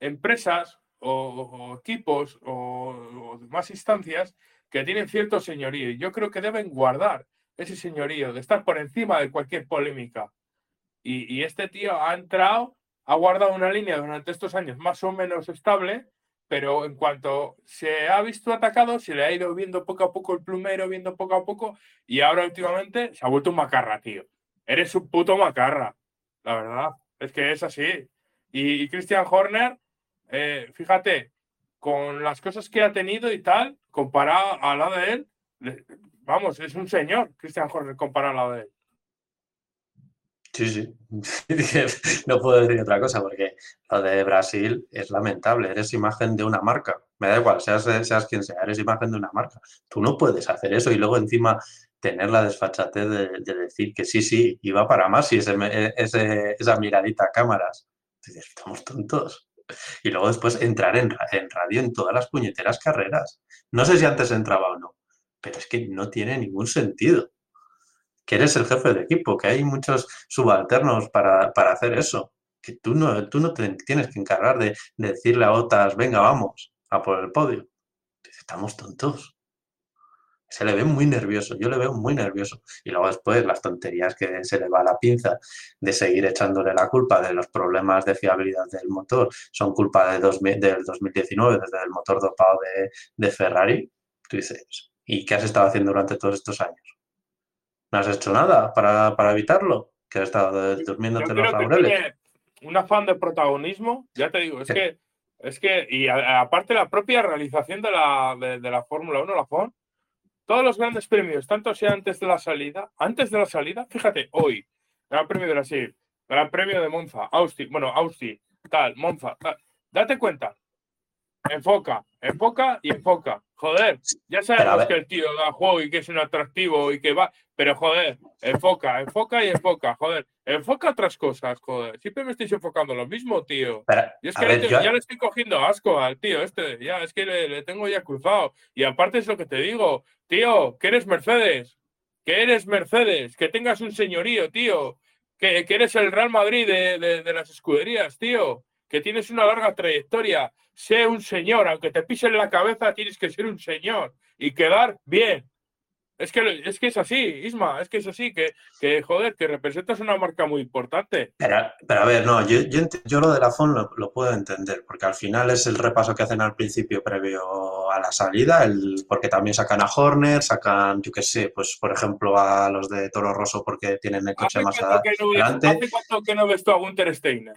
empresas o, equipos o, más instancias que tienen cierto señorío y yo creo que deben guardar ese señorío de estar por encima de cualquier polémica. Y, y este tío ha entrado, ha guardado una línea durante estos años más o menos estable pero en cuanto se ha visto atacado, se le ha ido viendo poco a poco el plumero, viendo poco a poco, y ahora últimamente se ha vuelto un macarra, tío. Eres un puto macarra, la verdad. Es que es así. Y, Christian Horner, eh, fíjate, con las cosas que ha tenido y tal, comparado al lado de él, vamos, es un señor Christian Horner comparado al lado de él. Sí, sí. no puedo decir otra cosa porque lo de Brasil es lamentable. Eres imagen de una marca. Me da igual, seas, seas quien sea, eres imagen de una marca. Tú no puedes hacer eso y luego encima tener la desfachatez de, decir que sí, sí, iba para más y ese, esa miradita a cámaras. estamos tontos. Y luego después entrar en, en radio en todas las puñeteras carreras. No sé si antes entraba o no, pero es que no tiene ningún sentido que eres el jefe de equipo, que hay muchos subalternos para, hacer eso, que tú no, tú no te tienes que encargar de, decirle a otras, venga, vamos, a por el podio. Estamos tontos. Se le ve muy nervioso, yo le veo muy nervioso. Y luego después las tonterías que se le va a la pinza de seguir echándole la culpa de los problemas de fiabilidad del motor, son culpa de del 2019, desde el motor dopado de, de Ferrari. Tú dices, ¿y qué has estado haciendo durante todos estos años? No has hecho nada para, para evitarlo, que has estado durmiéndote los laureles. Un afán de protagonismo, ya te digo, es que, es que, y aparte la propia realización de la, de, la Fórmula 1, la FON, todos los grandes premios, tanto sea antes de la salida, antes de la salida, fíjate, hoy, Gran Premio de Brasil, Gran Premio de Monza, Austin, bueno, Austin, tal, Monza, tal, date cuenta, enfoca, enfoca y enfoca. Joder, ya sabemos que el tío da juego y que es un atractivo y que va, pero joder, enfoca, enfoca y enfoca, joder, enfoca otras cosas, joder. Siempre me estáis enfocando lo mismo, tío. y es que ya le estoy cogiendo asco al tío este, ya, es que le, tengo ya cruzado. Y aparte es lo que te digo, tío, que eres Mercedes, que eres Mercedes, que tengas un señorío, tío, que, eres el Real Madrid de, de las escuderías, tío que tienes una larga trayectoria, sé un señor, aunque te pisen la cabeza, tienes que ser un señor y quedar bien. Es que, es que es así, Isma, es que es así, que, que joder, que representas una marca muy importante. Pero, pero a ver, no, yo, yo, yo lo de la FON lo, lo, puedo entender, porque al final es el repaso que hacen al principio previo a la salida, el, porque también sacan a Horner, sacan, yo qué sé, pues por ejemplo a los de Toro Rosso porque tienen el coche más adelante. ¿Hace cuánto que no ves tú a Gunter Steiner?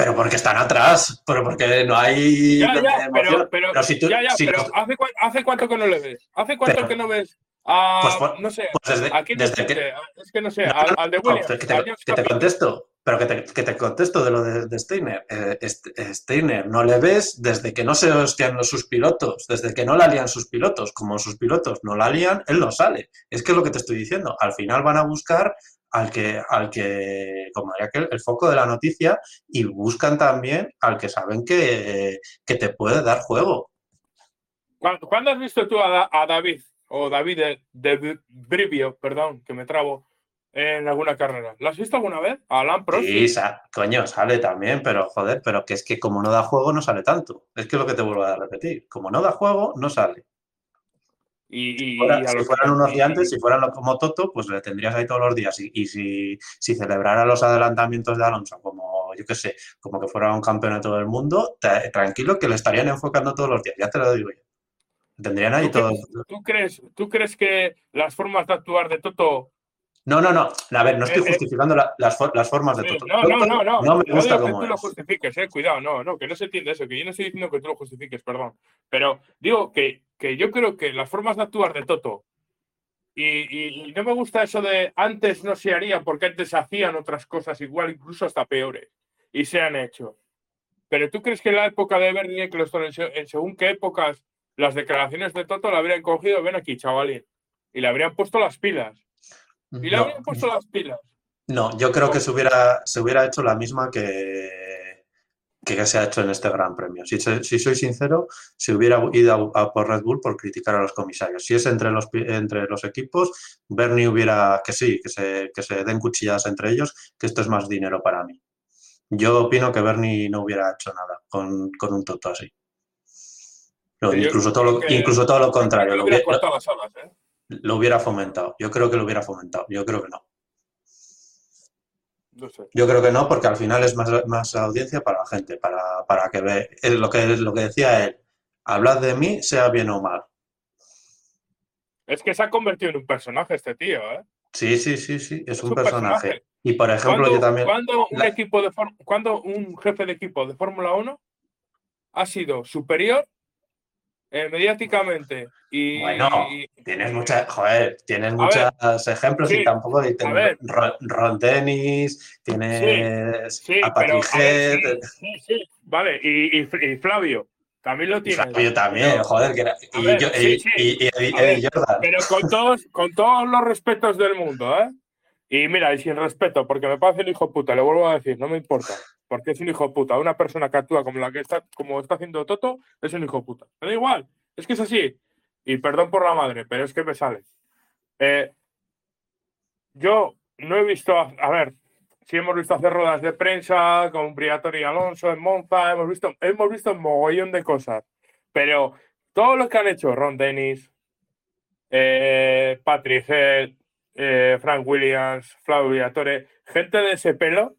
Pero porque están atrás, pero porque no hay. Ya, ya, pero, pero, pero, si tú, ya, ya, si pero ¿hace, ¿hace, cuánto que no le ves? ¿Hace cuánto pero, que no ves a. Pues, no sé, pues desde, ¿a quién desde que, Es que no sé, no, al, al, de Williams. que, te, que te, contesto, pero que te, que te, contesto de lo de, de Steiner. Eh, Steiner no le ves desde que no se hostian los, sus pilotos, desde que no la lían sus pilotos. Como sus pilotos no la lían, él no sale. Es que es lo que te estoy diciendo. Al final van a buscar al que, al que como aquel, el foco de la noticia y buscan también al que saben que, que te puede dar juego. ¿Cuándo has visto tú a, a David o David de, de, Brivio, perdón, que me trabo, en alguna carrera? ¿Lo has visto alguna vez? ¿A Alan Prost? Sí, sa coño, sale también, pero joder, pero que es que como no da juego no sale tanto. Es que es lo que te vuelvo a repetir. Como no da juego, no sale. Y, y, si, y si los, fueran unos gigantes, si fueran como Toto, pues le tendrías ahí todos los días. Y, y si, si, celebrara los adelantamientos de Alonso como, yo qué sé, como que fuera un campeonato del mundo, te, tranquilo que le estarían enfocando todos los días, ya te lo digo yo. Tendrían ahí ¿Tú todo. Crees, ¿tú, crees, ¿Tú crees que las formas de actuar de Toto no, no, no. A ver, no estoy justificando la, las, las, formas de Toto. No, no, no, no. No me gusta no como que tú lo es. justifiques, eh. Cuidado, no, no, que no se entiende eso, que yo no estoy diciendo que tú lo justifiques, perdón. Pero digo que, que yo creo que las formas de actuar de Toto y, y, no me gusta eso de antes no se haría porque antes hacían otras cosas igual, incluso hasta peores, y se han hecho. Pero tú crees que en la época de Bernie Eccleston, en según qué épocas, las declaraciones de Toto la habrían cogido, ven aquí, chavalín, y le habrían puesto las pilas. Y le No. habrían puesto las pilas. No, yo creo que se hubiera, se hubiera hecho la misma que, que se ha hecho en este Gran Premio. Si, soy sincero, se hubiera ido a, a por Red Bull por criticar a los comisarios. Si es entre los, entre los equipos, Bernie hubiera, que sí, que se, que se den cuchilladas entre ellos, que esto es más dinero para mí. Yo opino que Bernie no hubiera hecho nada con, con un toto así. No, incluso, todo lo, incluso todo lo contrario, lo hubiera alas, ¿eh? Lo hubiera fomentado. Yo creo que lo hubiera fomentado. Yo creo que no. No sé. Yo creo que no, porque al final es más, más audiencia para la gente, para, para que ve es lo que lo que decía él. Hablad de mí, sea bien o mal. Es que se ha convertido en un personaje este tío, ¿eh? Sí, sí, sí, sí, es, Es un un personaje. personaje. Y por ejemplo, ¿Cuándo, yo también. cuándo un la- equipo de cuándo un jefe de equipo de Fórmula 1 ha sido superior eh, mediáticamente y, Bueno, y- Tienes muchas, joder, tienes muchos ejemplos sí, y tampoco tienes ver. Ron, Ron Dennis, tienes sí, a pero Patrick a sí, sí, sí, vale, y, y- Flavio también lo y tiene. Fabio también, Pero- joder, que era- y, ver, yo- sí, y- sí. Eddie Jordan. Pero con todos, con todos los respetos del mundo, ¿eh? Y mira, y sin respeto, porque me parece un hijo puta, le vuelvo a decir, no me importa, porque es un hijo puta. Una persona que actúa como la que está, como está haciendo Toto, es un hijo puta. Me da igual, es que es así. Y perdón por la madre, pero es que me sale. Eh, yo no he visto, a, ver, sí hemos visto hacer ruedas de prensa con Briatore y Alonso en Monza, hemos visto, hemos visto un mogollón de cosas, pero todo lo que han hecho Ron Dennis, eh, eh, Frank Williams, Flavio Briatore, gente de ese pelo,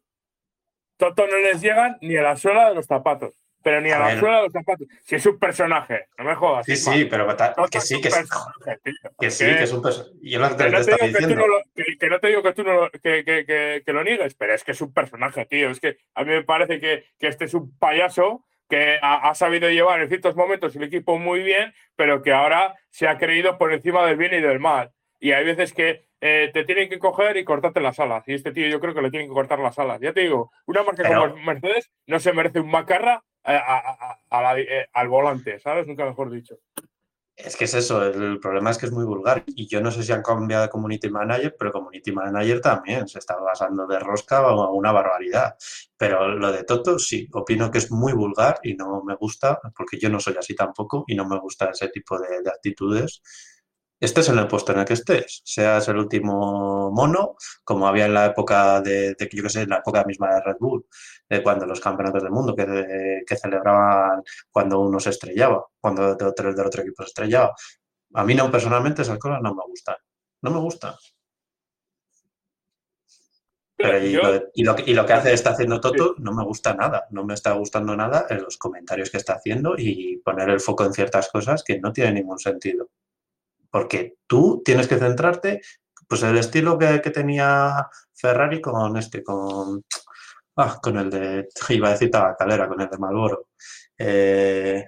Toto no les llegan ni a la suela de los zapatos, pero ni a, A la ver. suela de los zapatos. Si es un personaje, no me jodas. Sí, Isma. sí, pero que, sí, un que, sí, personaje, tío. que sí, Que- que es un personaje. Yo lo que te, que no, te te estaba digo que, tú no lo, que, que no te digo que tú no lo, que, que, que, que lo niegues, pero es que es un personaje, tío. Es que a mí me parece que, que este es un payaso que ha, ha sabido llevar en ciertos momentos el equipo muy bien, pero que ahora se ha creído por encima del bien y del mal. Y hay veces que eh, te tienen que coger y cortarte las alas. Y este tío yo creo que le tienen que cortar las alas. Ya te digo, una marca Pero- como Mercedes no se merece un macarra a- a- a- a la- eh, al volante, ¿sabes? Nunca mejor dicho. Es que es eso, el problema es que es muy vulgar. Y yo no sé si han cambiado de community manager, pero community manager también se está basando de rosca a una barbaridad. Pero lo de Toto, sí, opino que es muy vulgar y no me gusta, porque yo no soy así tampoco y no me gusta ese tipo de, de actitudes. Estés en el puesto en el que estés, seas el último mono, como había en la época de, de yo qué sé, en la época misma de Red Bull, de cuando los campeonatos del mundo que, que celebraban cuando uno se estrellaba, cuando de otro, del otro equipo se estrellaba. A mí no, personalmente esas cosas no me gustan. No me gustan. Pero y, lo, y lo que, y lo que hace está haciendo Toto no me gusta nada. No me está gustando nada en los comentarios que está haciendo y poner el foco en ciertas cosas que no tienen ningún sentido. Porque tú tienes que centrarte, pues el estilo que, tenía Ferrari con este, con, ah, con el de, iba a decir Tabacalera, con el de Malboro, que,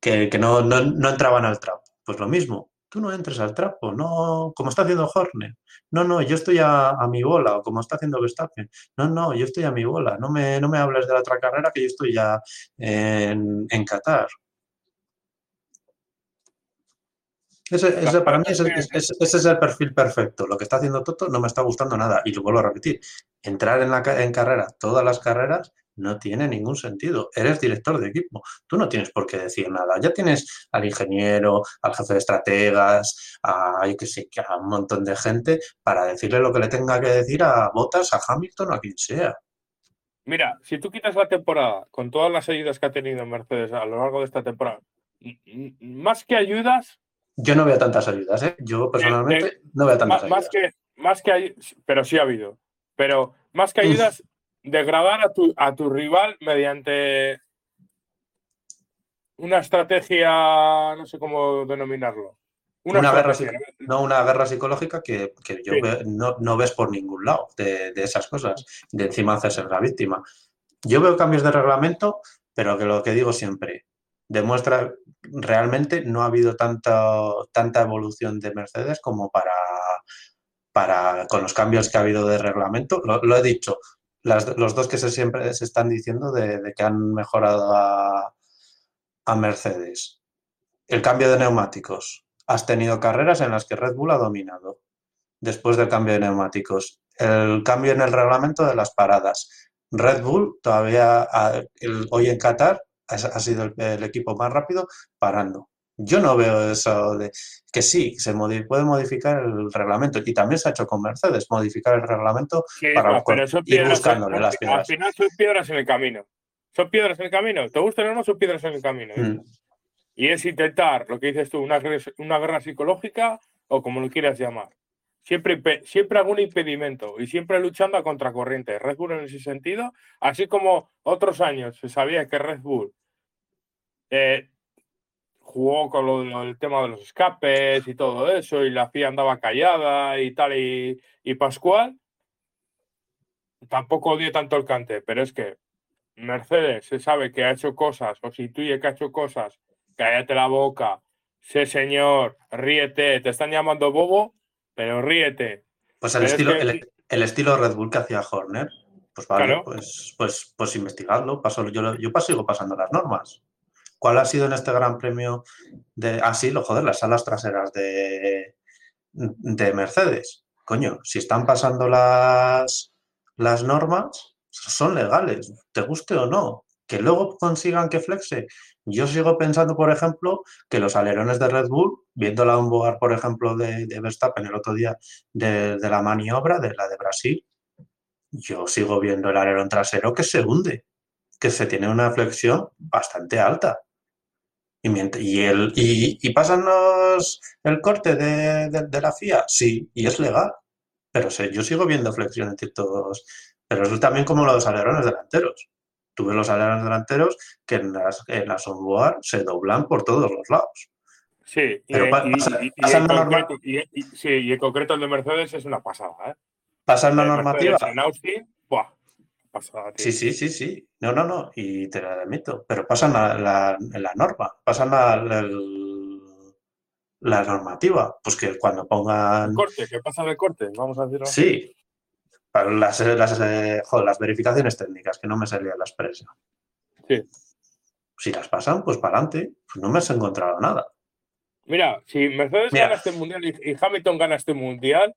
que no, no, entraban al trapo. Pues lo mismo, tú no entres al trapo, no, como está haciendo Horner. No, no, yo estoy a, a mi bola, o como está haciendo Verstappen. No, no, yo estoy a mi bola. No me, no me hables de la otra carrera que yo estoy ya en, en Qatar. Ese, ese para mí ese, es el perfil perfecto. Lo que está haciendo Toto no me está gustando nada. Y lo vuelvo a repetir. Entrar en, la, en carrera, todas las carreras, no tiene ningún sentido. Eres director de equipo. Tú no tienes por qué decir nada. Ya tienes al ingeniero, al jefe de estrategas, a, yo sé, a un montón de gente para decirle lo que le tenga que decir a Bottas, a Hamilton o a quien sea. Mira, si tú quitas la temporada con todas las ayudas que ha tenido Mercedes a lo largo de esta temporada, más que ayudas, Yo no veo tantas ayudas, ¿eh? Yo personalmente no veo tantas más, más ayudas. que, más que pero sí ha habido, pero más que ayudas, degradar a tu, a tu rival mediante una estrategia, no sé cómo denominarlo. Una guerra No una guerra psicológica que, que yo Sí. ve- no, no ves por ningún lado de, de esas cosas, de encima hacerse la víctima. Yo veo cambios de reglamento, pero que lo que digo siempre, demuestra realmente no ha habido tanto, tanta evolución de Mercedes como para, para con los cambios que ha habido de reglamento. Lo, he dicho, las- los dos que se siempre se están diciendo de, que han mejorado a, a Mercedes. El cambio de neumáticos. Has tenido carreras en las que Red Bull ha dominado después del cambio de neumáticos. El cambio en el reglamento de las paradas. Red Bull todavía hoy en Qatar ha, sido el, el equipo más rápido parando. Yo no veo eso de que sí, se modi- puede modificar el reglamento y también se ha hecho con Mercedes, modificar el reglamento Sí, para no, pero son ir piedras, buscándole son- las al piedras. final son piedras en el camino. Son piedras en el camino. ¿Te gustan o no? Son piedras en el camino. Mm. Y es intentar, lo que dices tú, una, una guerra psicológica o como lo quieras llamar. Siempre, siempre algún impedimento y siempre luchando a contracorriente. Red Bull en ese sentido, así como otros años se sabía que Red Bull eh, jugó con lo, lo- el tema de los escapes y todo eso, y la FIA andaba callada y tal, y, y Pascual. Tampoco odio tanto el cante, pero es que Mercedes se sabe que ha hecho cosas, o se intuye que ha hecho cosas, cállate la boca, sé señor, ríete, te están llamando bobo, pero ríete. Pues el Pero es estilo, que- el, el estilo Red Bull que hacía Horner, pues vale, Claro. pues, pues, pues investigadlo. Paso, yo, yo sigo pasando las normas. ¿Cuál ha sido en este gran premio de. Ah, sí, lo joder, las salas traseras de, de Mercedes? Coño, si están pasando las, las normas, son legales, te guste o no. Que luego consigan que flexe. Yo sigo pensando, por ejemplo, que los alerones de Red Bull, viendo la onboard, por ejemplo, de, Verstappen el otro día, de la maniobra, de la de Brasil, yo sigo viendo el alerón trasero que se hunde, que se tiene una flexión bastante alta. Y, mient- y, el, y, y pasan los- el corte de, de- de la FIA, sí, y es legal, pero sé, yo sigo viendo flexión en ciertos... Pero es también como los alerones delanteros. Tuve los alerones delanteros que en las, en las onboard se doblan por todos los lados. Sí, y, Pero y- pasa- pasa en concreto, sí, y en concreto el de Mercedes es una pasada. ¿eh? Pasan la de normativa. Mercedes En Austin, tío. Sí, sí, sí, sí. No, no, no. Y te lo admito. Pero pasan la, la, la norma, pasan la, la, el- la normativa. Pues que cuando pongan. El corte, ¿qué pasa del corte? Vamos a decirlo. Sí. Para las, las, eh, joder, las verificaciones técnicas, que no me salía la expresa. Sí. Si las pasan, pues para adelante. Pues no me has encontrado nada. Mira, si Mercedes Mira. gana este mundial y, y Hamilton gana este mundial,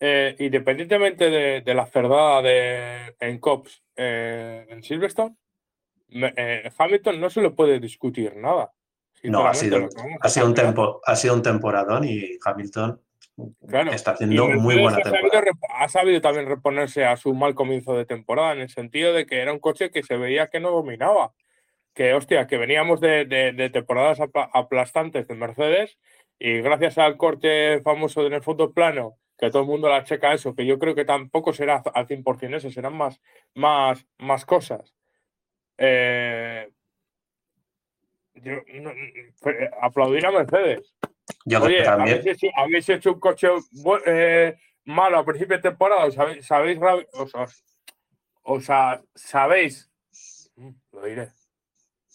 eh, independientemente de, de la cerdada de, en Cops eh, en Silverstone, eh, Hamilton no se lo puede discutir nada. No, ha sido, ha sido un tempo, ha sido un temporadón y Hamilton Claro. está haciendo muy buena sabido, temporada. ha sabido también reponerse a su mal comienzo de temporada, en el sentido de que era un coche que se veía que no dominaba. Que, hostia, que veníamos de, de- de temporadas apla- aplastantes de Mercedes y gracias al corte famoso en el fondo plano, que todo el mundo la checa eso, que yo creo que tampoco será al 100% eso, serán más, más, más cosas. Eh, aplaudir a Mercedes. Oye, habéis, hecho un coche eh, malo a principio de temporada, sabéis, sabéis, o sea, sabéis, mm, lo diré,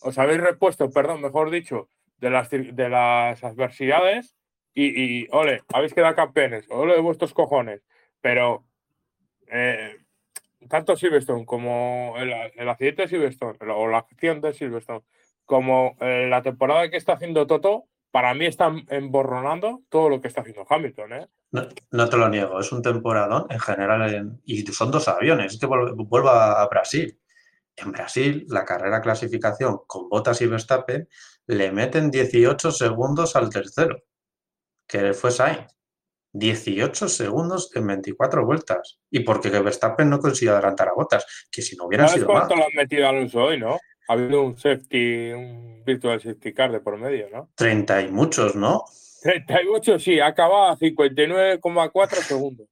os habéis repuesto, perdón, mejor dicho, de las, de las adversidades y, y, ole, habéis quedado campeones, ole de vuestros cojones, pero eh, tanto Silverstone como el, accidente de Silverstone o la acción de Silverstone como eh, la temporada que está haciendo Toto, para mí están emborronando todo lo que está haciendo Hamilton. ¿eh? No, te lo niego, es un temporadón en general y son dos aviones. Es que vuelvo a Brasil. En Brasil, la carrera clasificación con Bottas y Verstappen le meten 18 segundos al tercero, que fue Sainz. 18 segundos en 24 vueltas. Y porque Verstappen no consiguió adelantar a Bottas, que si no hubiera sido cuánto lo han metido a Alonso hoy, no? Ha habido un safety, un virtual safety car de por medio, ¿no? 30 y muchos, ¿no? 38, sí, ha acabado a 59,4 segundos.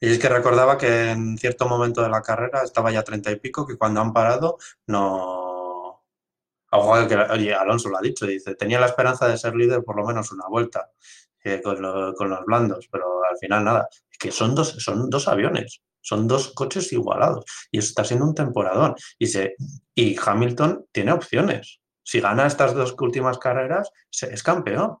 Y es que recordaba que en cierto momento de la carrera estaba ya 30 y pico, que cuando han parado no... Oye, Alonso lo ha dicho, dice, tenía la esperanza de ser líder por lo menos una vuelta con, los blandos, pero al final nada. Es que son dos, son dos aviones, son dos coches igualados y eso está siendo un temporadón. Y, se, y Hamilton tiene opciones. Si gana estas dos últimas carreras, es campeón.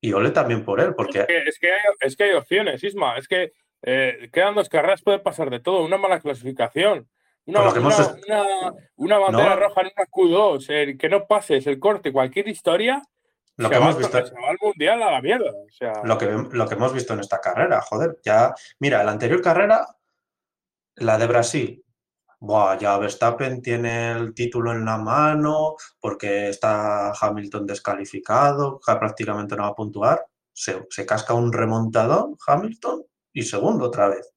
Y ole también por él, porque... Es que, es que, hay, opciones, Isma. Es que eh, quedan dos carreras, puede pasar de todo. Una mala clasificación, una, una, bandera roja en una Q2, que no pases el corte, cualquier historia, lo que hemos visto. mundial a la mierda. lo, que, lo que hemos visto en esta carrera, joder. Ya, mira, la anterior carrera, la de Brasil, Buah, ya Verstappen tiene el título en la mano porque está Hamilton descalificado, prácticamente no va a puntuar. Se, casca un remontador Hamilton y segundo otra vez.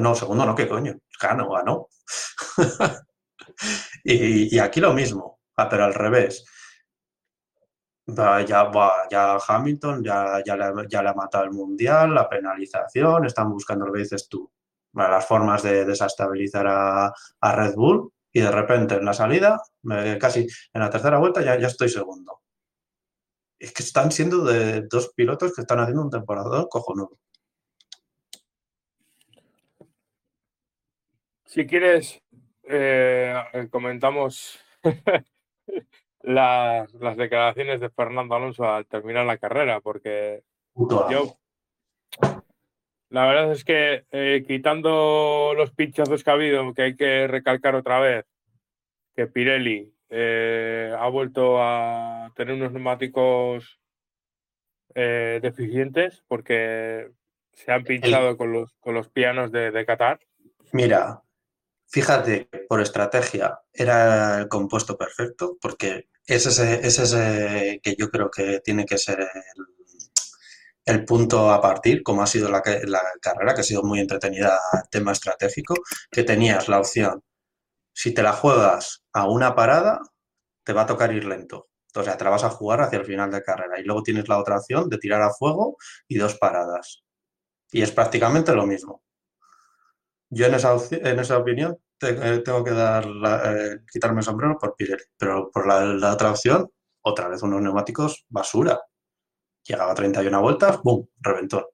No, segundo no, ¿qué coño? Gano, ganó. y, aquí lo mismo, ah, pero al revés. Ya, ya Hamilton ya, ya, le, ya le ha matado el mundial, la penalización, están buscando lo que dices tú, las formas de desestabilizar a, Red Bull y de repente en la salida, casi en la tercera vuelta ya, ya estoy segundo. Es que están siendo de dos pilotos que están haciendo un temporada cojonudo. Si quieres, eh, comentamos las, las, declaraciones de Fernando Alonso al terminar la carrera, porque yo la verdad es que eh, quitando los pinchazos que ha habido, que hay que recalcar otra vez, que Pirelli eh, ha vuelto a tener unos neumáticos eh, deficientes porque se han pinchado con, los, con los pianos de, de Qatar. Mira, fíjate, por estrategia era el compuesto perfecto porque es ese, es ese que yo creo que tiene que ser el punto a partir, como ha sido la, carrera, que ha sido muy entretenida, tema estratégico, que tenías la opción, si te la juegas a una parada, te va a tocar ir lento. O sea, te la vas a jugar hacia el final de carrera. Y luego tienes la otra opción de tirar a fuego y dos paradas. Y es prácticamente lo mismo. Yo en esa, en esa opinión eh, tengo que dar eh, quitarme el sombrero por Pirelli. Pero por la, la otra opción, otra vez unos neumáticos basura. Llegaba a 31 vueltas, ¡bum! Reventó.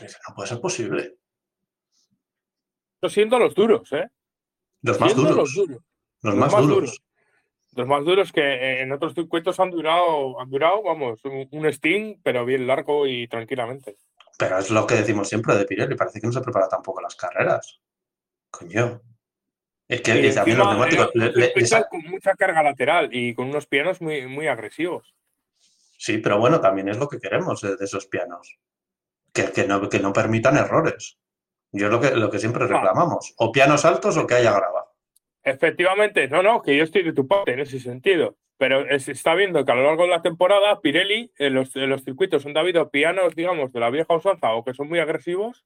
no puede ser posible. Lo siento los duros, ¿eh? Los más duros. Los, más, duros. Los más duros que en otros circuitos han durado, han durado, vamos, un, Steam, pero bien largo y tranquilamente. Pero es lo que decimos siempre de Pirelli, parece que no se prepara tampoco las carreras. Coño. Es que los neumáticos. Le, con mucha carga lateral y con unos pianos muy, muy agresivos. Sí, pero bueno, también es lo que queremos de, esos pianos. Que, que, no, que no permitan errores. Yo es lo que, lo que siempre reclamamos. O pianos altos o que haya grava. Efectivamente, no, no, que yo estoy de tu parte en ese sentido. Pero se está viendo que a lo largo de la temporada, Pirelli, en los, los circuitos donde ha habido pianos, digamos, de la vieja usanza o que son muy agresivos,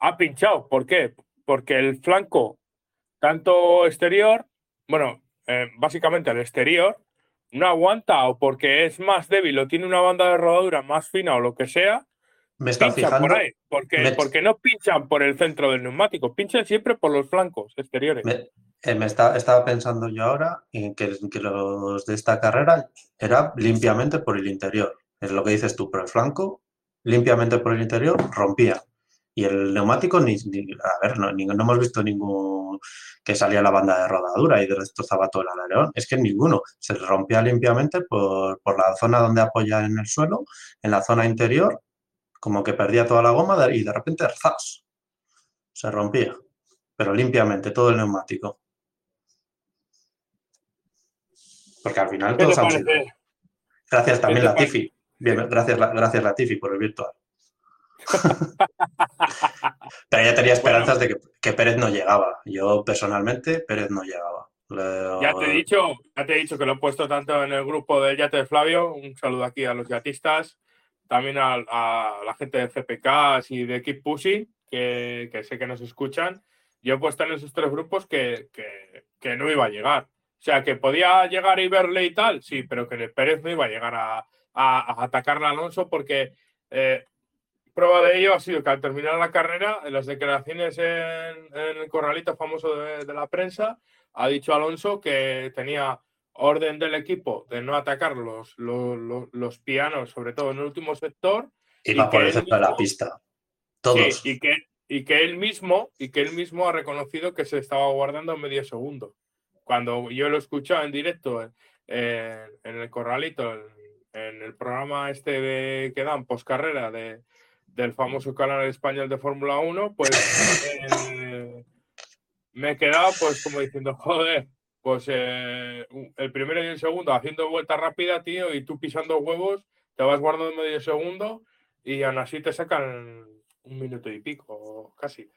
ha pinchado. ¿Por qué? Porque el flanco, tanto exterior, bueno, eh, básicamente el exterior, no aguanta o porque es más débil o tiene una banda de rodadura más fina o lo que sea, Me está pinchan fijando. por ahí. Porque, me- porque no pinchan por el centro del neumático, pinchan siempre por los flancos exteriores. Me, eh, me estaba pensando yo ahora en que, los de esta carrera era limpiamente por el interior. Es lo que dices tú, por el flanco, limpiamente por el interior, rompía. Y el neumático, ni, a ver, no, hemos visto ningún que salía la banda de rodadura y destrozaba todo el alerón. Es que ninguno. Se rompía limpiamente por, por la zona donde apoya en el suelo, en la zona interior, como que perdía toda la goma y de repente ¡zas! se rompía. Pero limpiamente todo el neumático. Porque al final ¿Qué te todos han sido. Gracias también? Latifi. Bien, gracias, La- gracias Latifi por el virtual. Pero ya tenía esperanzas de que, que Pérez no llegaba. Yo personalmente, Pérez no llegaba. Le- Ya te he dicho, ya te he dicho que lo he puesto tanto en el grupo del Yate de Flavio. Un saludo aquí a los yatistas, también a, a la gente de CPK y de Keep Pushing, que, que sé que nos escuchan. Yo he puesto en esos tres grupos que, que- que no iba a llegar. O sea, que podía llegar Iberle y tal, sí, pero que Pérez no iba a llegar a, a- a atacarle a Alonso porque eh, prueba de ello ha sido que al terminar la carrera, en las declaraciones en, en el corralito famoso de, de la prensa, ha dicho Alonso que tenía orden del equipo de no atacar los, los, los- los pianos, sobre todo en el último sector, Iba y por el centro de la pista. Todos. Sí, y, que, y que él mismo, y que él mismo ha reconocido que se estaba guardando medio segundo. Cuando yo lo he escuchado en directo en, en- en el corralito, en, en el programa este de, que dan poscarrera de, del famoso canal español de Fórmula 1, pues eh, me he quedado pues como diciendo, joder, pues eh, el primero y el segundo haciendo vuelta rápida, tío, y tú pisando huevos, te vas guardando medio segundo y aún así te sacan un minuto y pico, casi.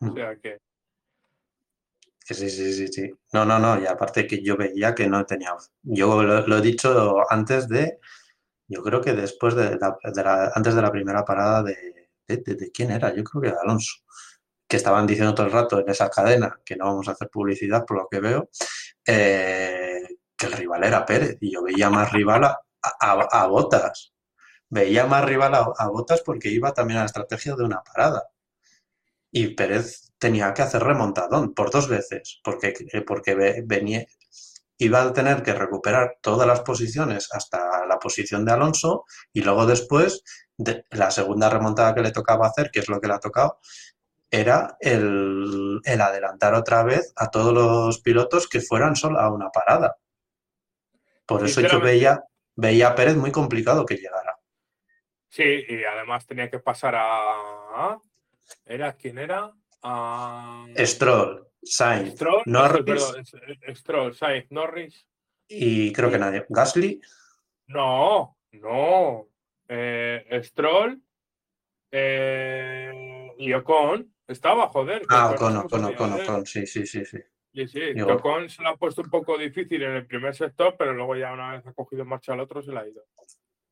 O sea que, Que sí, sí, sí, sí. No, no, no. Y aparte que yo veía que no tenía. Yo lo, he dicho antes de. Yo creo que después de la, antes de la primera parada de, de, quién era, yo creo que de Alonso, que estaban diciendo todo el rato en esa cadena, que no vamos a hacer publicidad por lo que veo, eh, que el rival era Pérez. Y yo veía más rival a, Botas. Veía más rival a Botas porque iba también a la estrategia de una parada. Y Pérez tenía que hacer remontadón por dos veces, porque, eh, porque ve- venía, iba a tener que recuperar todas las posiciones hasta la posición de Alonso y luego después, de, la segunda remontada que le tocaba hacer, que es lo que le ha tocado, era el, el adelantar otra vez a todos los pilotos que fueran solo a una parada. Por eso yo veía, veía a Pérez muy complicado que llegara. sí, y además tenía que pasar a... ¿Era quién era? A... Stroll, Sainz, Stroll, Norris perdón, Stroll, Sainz, Norris. y creo que nadie. Gasly, No, no. Eh, Stroll eh, y Ocon. Estaba, joder. ah, Ocon Ocon, Ocon, Ocon, sí, sí, sí, sí. Sí, sí, Digo- Ocon se lo ha puesto un poco difícil en el primer sector, pero luego ya una vez ha cogido marcha al otro se la ha ido.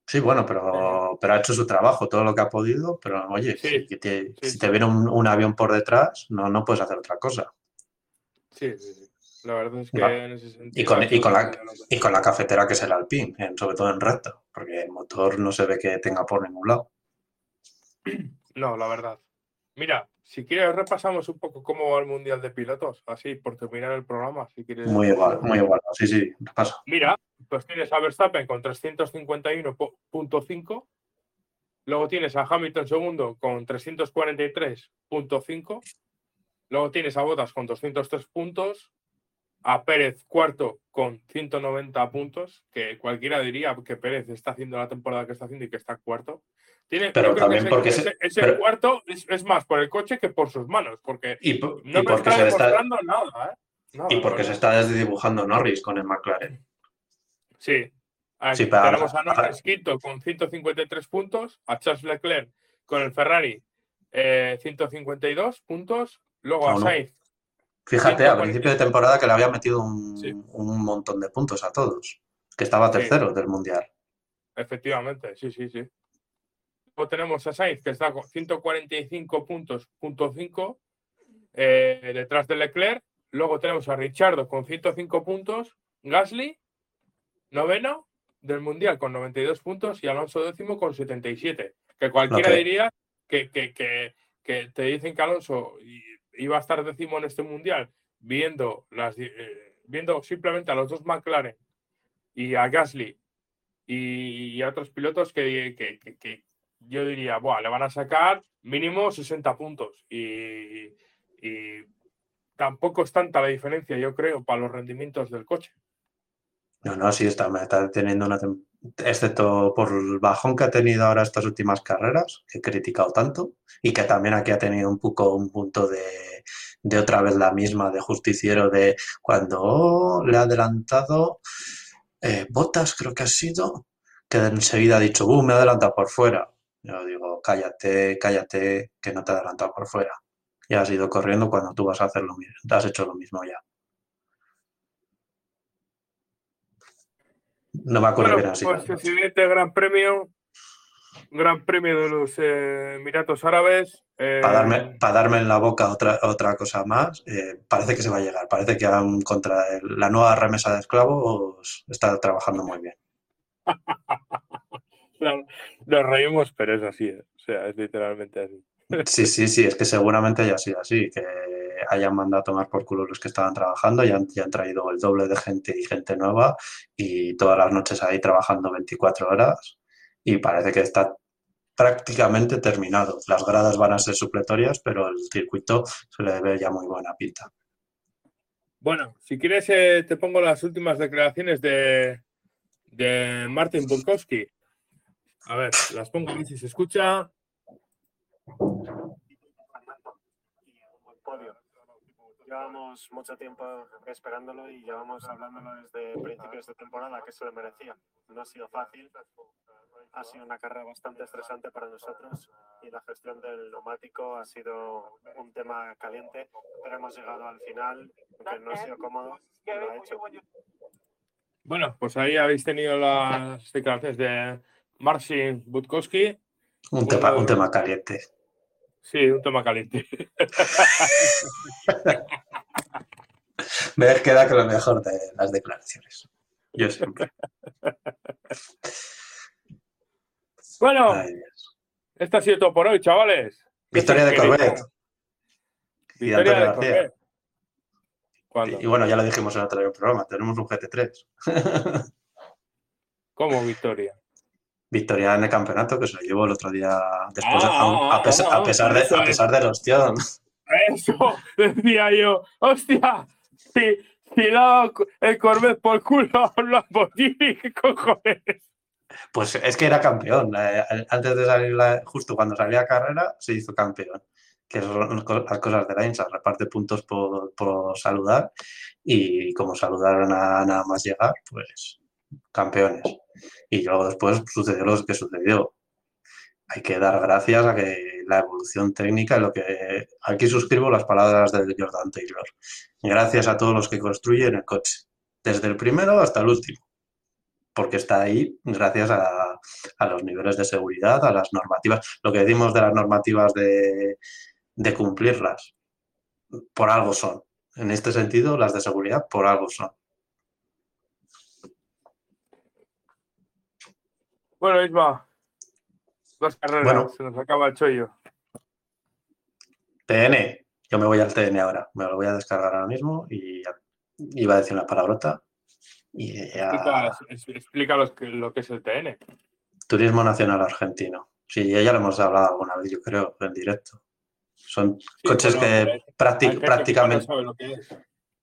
Sí, bueno, pero, pero ha hecho su trabajo, todo lo que ha podido, pero oye, Sí, si te, sí, si sí. te viene un, un avión por detrás, no, no puedes hacer otra cosa. Sí, sí, sí. La verdad es que en ese sentido. Y con, y, la, y con la cafetera que es el Alpine, en- sobre todo en recta, porque el motor no se ve que tenga por ningún lado. No, la verdad. Mira, si quieres repasamos un poco cómo va el Mundial de Pilotos, así por terminar el programa, si quieres. Muy igual, muy igual. Sí, sí, pasa. Mira, pues tienes a Verstappen con 351.5. Luego tienes a Hamilton segundo con 343.5. Luego tienes a Bottas con 203 puntos. A Pérez cuarto con 190 puntos, que cualquiera diría que Pérez está haciendo la temporada que está haciendo y que está cuarto. Tiene, Pero también ese- porque ese, se- ese pero- cuarto es, es más por el coche que por sus manos, porque Y, no y me porque, está le está, demostrando nada, ¿eh? Nada, y porque se está desdibujando Norris con el McLaren. Sí. Aquí Sí, pero tenemos a Norris quinto con 153 puntos, a Charles Leclerc con el Ferrari eh, 152 puntos, luego a. Sainz. Fíjate, a 140. principio de temporada que le había metido un, Sí. un montón de puntos a todos, que estaba Sí. tercero del Mundial. Efectivamente, sí, sí, sí. Luego tenemos a Sainz que está con 145 puntos, punto 5, eh, detrás de Leclerc. Luego tenemos a Richardo con 105 puntos, Gasly noveno del Mundial con 92 puntos y Alonso décimo con 77. Que cualquiera diría que, que, que, que te dicen que Alonso iba a estar décimo en este Mundial viendo, las, eh, viendo simplemente a los dos McLaren y a Gasly y, a otros pilotos que, que- que- que yo diría, Buah, le van a sacar mínimo 60 puntos y, y tampoco es tanta la diferencia, yo creo, para los rendimientos del coche. No, no, sí, está, está teniendo una. Excepto por el bajón que ha tenido ahora estas últimas carreras, que he criticado tanto, y que también aquí ha tenido un poco un punto de, de otra vez la misma, de justiciero, de cuando oh, le ha adelantado eh, Botas, creo que ha sido, que enseguida ha dicho, ¡uh! Me ha adelantado por fuera. Yo digo, cállate, cállate, que no te ha adelantado por fuera. Y has ido corriendo cuando tú vas a hacer lo mismo, has hecho lo mismo ya. No me acuerdo Bueno, así. pues el siguiente gran premio, gran premio de los eh, Emiratos Árabes. eh, Para darme, para darme en la boca otra, otra cosa más, eh, parece que se va a llegar. Parece que han- contra el- la nueva remesa de esclavos está trabajando muy bien. no- nos reímos, pero es así, eh, o sea, es literalmente así. Sí, sí, sí, es que seguramente haya sido así, que hayan mandado a tomar por culo los que estaban trabajando y han, traído el doble de gente y gente nueva y todas las noches ahí trabajando 24 horas y parece que está prácticamente terminado. Las gradas van a ser supletorias, pero el circuito se le ve ya muy buena pinta. Bueno, si quieres, eh, te pongo las últimas declaraciones de, de Martin Burkowski. A ver, las pongo aquí si se escucha. Podio. Llevamos mucho tiempo esperándolo y llevamos hablándolo desde principios de temporada que se lo merecía. No ha sido fácil, ha sido una carrera bastante estresante para nosotros y la gestión del neumático ha sido un tema caliente, pero hemos llegado al final, aunque no ha sido cómodo, y lo ha hecho. Bueno, pues ahí habéis tenido las declaraciones de Marcin Butkowski. Un tema, un tema caliente. Sí, un tema caliente. Me queda con lo mejor de las declaraciones. Yo siempre. Bueno, Ay, esto ha sido todo por hoy, chavales. Victoria de. Corvette. Y Victoria Antonio de García. Corvette. ¿Cuándo? Y bueno, ya lo dijimos en otro programa, tenemos un GT3. ¿Cómo victoria? Victoria en el campeonato que se lo llevó el otro día después, Ah, a, a pesar, a pesar de, a pesar del ostión. Eso decía yo. ¡Hostia! Si, si daba el Corvette por culo a un Lamborghini, ¿qué cojones? Pues es que era campeón. Eh, Antes de salir, la- justo cuando salía a carrera, se hizo campeón. Que son las cosas de la INSA, reparte puntos por, por saludar y como saludaron a nada más llegar, pues campeones. Y luego después sucedió lo que sucedió. Hay que dar gracias a que la evolución técnica, lo que aquí suscribo las palabras de Jordan Taylor. Gracias a todos los que construyen el coche, desde el primero hasta el último porque está ahí gracias a, los niveles de seguridad, a las normativas. Lo que decimos de las normativas de cumplirlas, por algo son. En este sentido, las de seguridad, por algo son. Bueno, Isma. Dos carreras, Bueno. se nos acaba el chollo. TN, yo me voy al TN ahora, me lo voy a descargar ahora mismo y iba a decir una palabrota. Y ya- Explica, explica los que- lo que es el TN. Turismo Nacional Argentino. Sí, ya lo hemos hablado alguna vez, yo creo, en directo. Son coches que prácticamente... no sabe lo que es.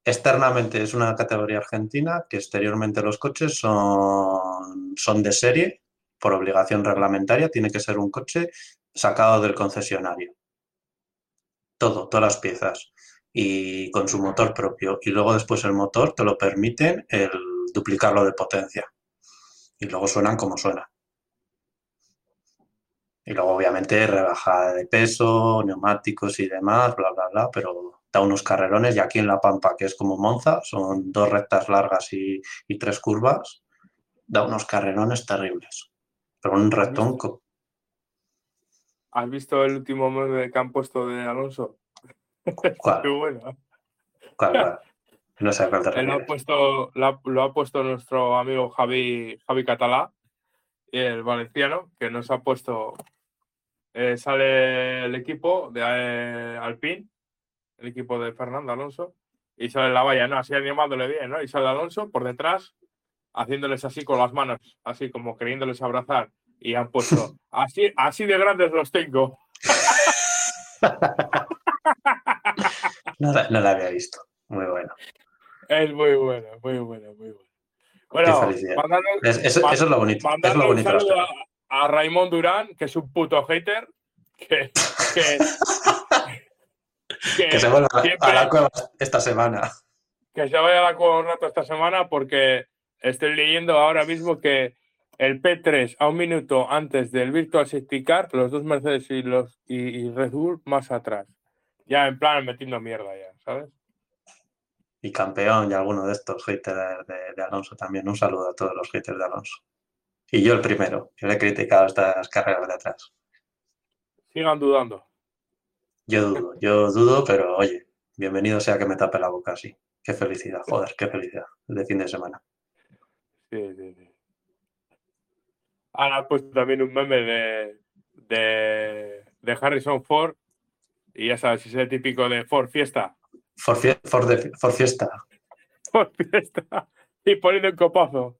Externamente es una categoría argentina que exteriormente los coches son, son de serie por obligación reglamentaria. Tiene que ser un coche sacado del concesionario. Todo, todas las piezas. Y con su motor propio. Y luego después el motor te lo permiten el duplicarlo de potencia. Y luego suenan como suenan. Y luego obviamente rebajada de peso, neumáticos y demás, bla, bla, bla, pero da unos carrerones y aquí en La Pampa, que es como Monza, son dos rectas largas y, y tres curvas, da unos carrerones terribles. Pero un rectón, co- ¿Has visto el último meme que han puesto de Alonso? ¿cuál? Qué bueno. No sé a cuál te Él lo ha puesto, lo ha, lo ha puesto nuestro amigo Javi, Javi Catalá, el valenciano, que nos ha puesto. eh, sale el equipo de eh, Alpine, el equipo de Fernando Alonso, y sale la valla, ¿no? Así animándole bien, ¿no? Y sale Alonso por detrás, haciéndoles así con las manos, así como queriéndoles abrazar. Y han puesto, así, así de grandes los tengo. No, no la había visto. Muy bueno. Es muy bueno, muy bueno, muy bueno. Bueno, mandando, Es- eso, es lo bonito. Es lo un bonito. pelis. a, a Raymond Durán, que es un puto hater, que, que, que- Que se vuelva siempre- a la cueva esta semana. que se vaya a la cueva un rato esta semana porque estoy leyendo ahora mismo que el P3 a un minuto antes del Virtual Safety Car, los dos Mercedes y, los, y, y Red Bull más atrás. Ya en plan metiendo mierda ya, ¿sabes? Y campeón y alguno de estos haters de, de Alonso también. Un saludo a todos los haters de Alonso. Y yo el primero, que le he criticado estas carreras de atrás. Sigan dudando. Yo dudo, yo dudo, pero oye, bienvenido sea que me tape la boca así. Qué felicidad, joder, qué felicidad. De fin de semana. Sí, sí, sí. Ahora he puesto también un meme de, de, de Harrison Ford. Y ya sabes, es el típico de Ford Fiesta. For, fie- for de- for fiesta. Ford Fiesta. Y poniendo un copazo.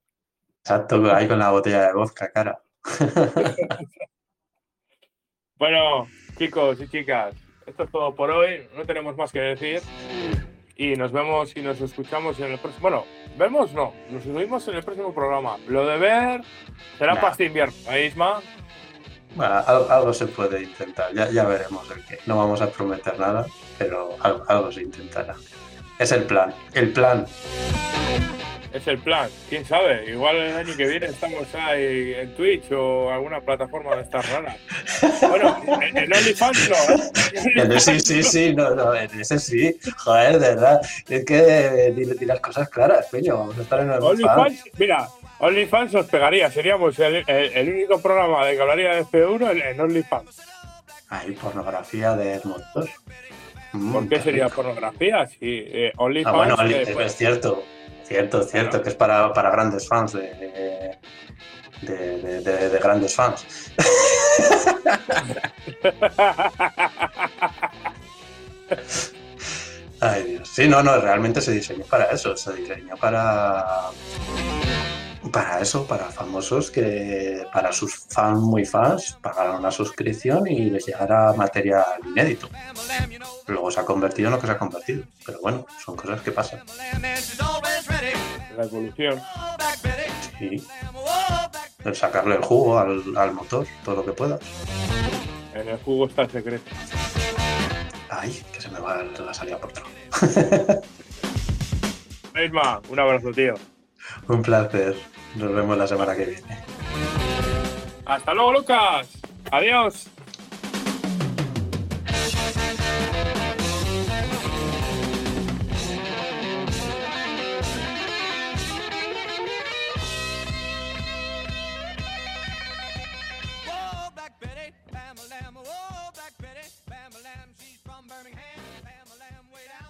Exacto, ahí con la botella de vodka, cara. Bueno, chicos y chicas, esto es todo por hoy. No tenemos más que decir. Y nos vemos y nos escuchamos en el próximo. Bueno, vemos no, nos oímos en el próximo programa. Lo de ver será Nah. para este invierno, ¿eh, Isma? Bueno, al- algo, se puede intentar, ya, ya veremos el qué. No vamos a prometer nada, pero algo, algo se intentará. Es el plan, el plan. Es el plan. ¿Quién sabe? Igual el año que viene estamos ahí en Twitch o alguna plataforma de estas raras. Bueno, en en OnlyFans no, ¿eh? Sí, sí, sí, no, no, en ese sí. Joder, de verdad. Es que di, di las cosas claras, coño. Vamos a estar en OnlyFans, mira, OnlyFans os pegaría. Seríamos el, el- el único programa de que hablaría de F1 en, en OnlyFans. Hay pornografía de motos. Mm, ¿Por qué sería pornografía? Sí, eh, Ah, OnlyFans. bueno, eh, es, pues, es cierto, cierto, cierto, Claro. que es para, para grandes fans de, de, de- de- de grandes fans. Ay, Dios. Sí, no, no, realmente se diseñó para eso, se diseñó para. Para eso, para famosos que para sus fans muy fans pagaron una suscripción y les llegara material inédito. Luego se ha convertido en lo que se ha convertido. Pero bueno, son cosas que pasan. la evolución. Sí. El sacarle el jugo al, al motor, todo lo que pueda. En el jugo está el secreto. Ay, que se me va la salida por otro. Isma, un abrazo, tío. Un placer. Nos vemos la semana que viene. Hasta luego, Lucas. Adiós.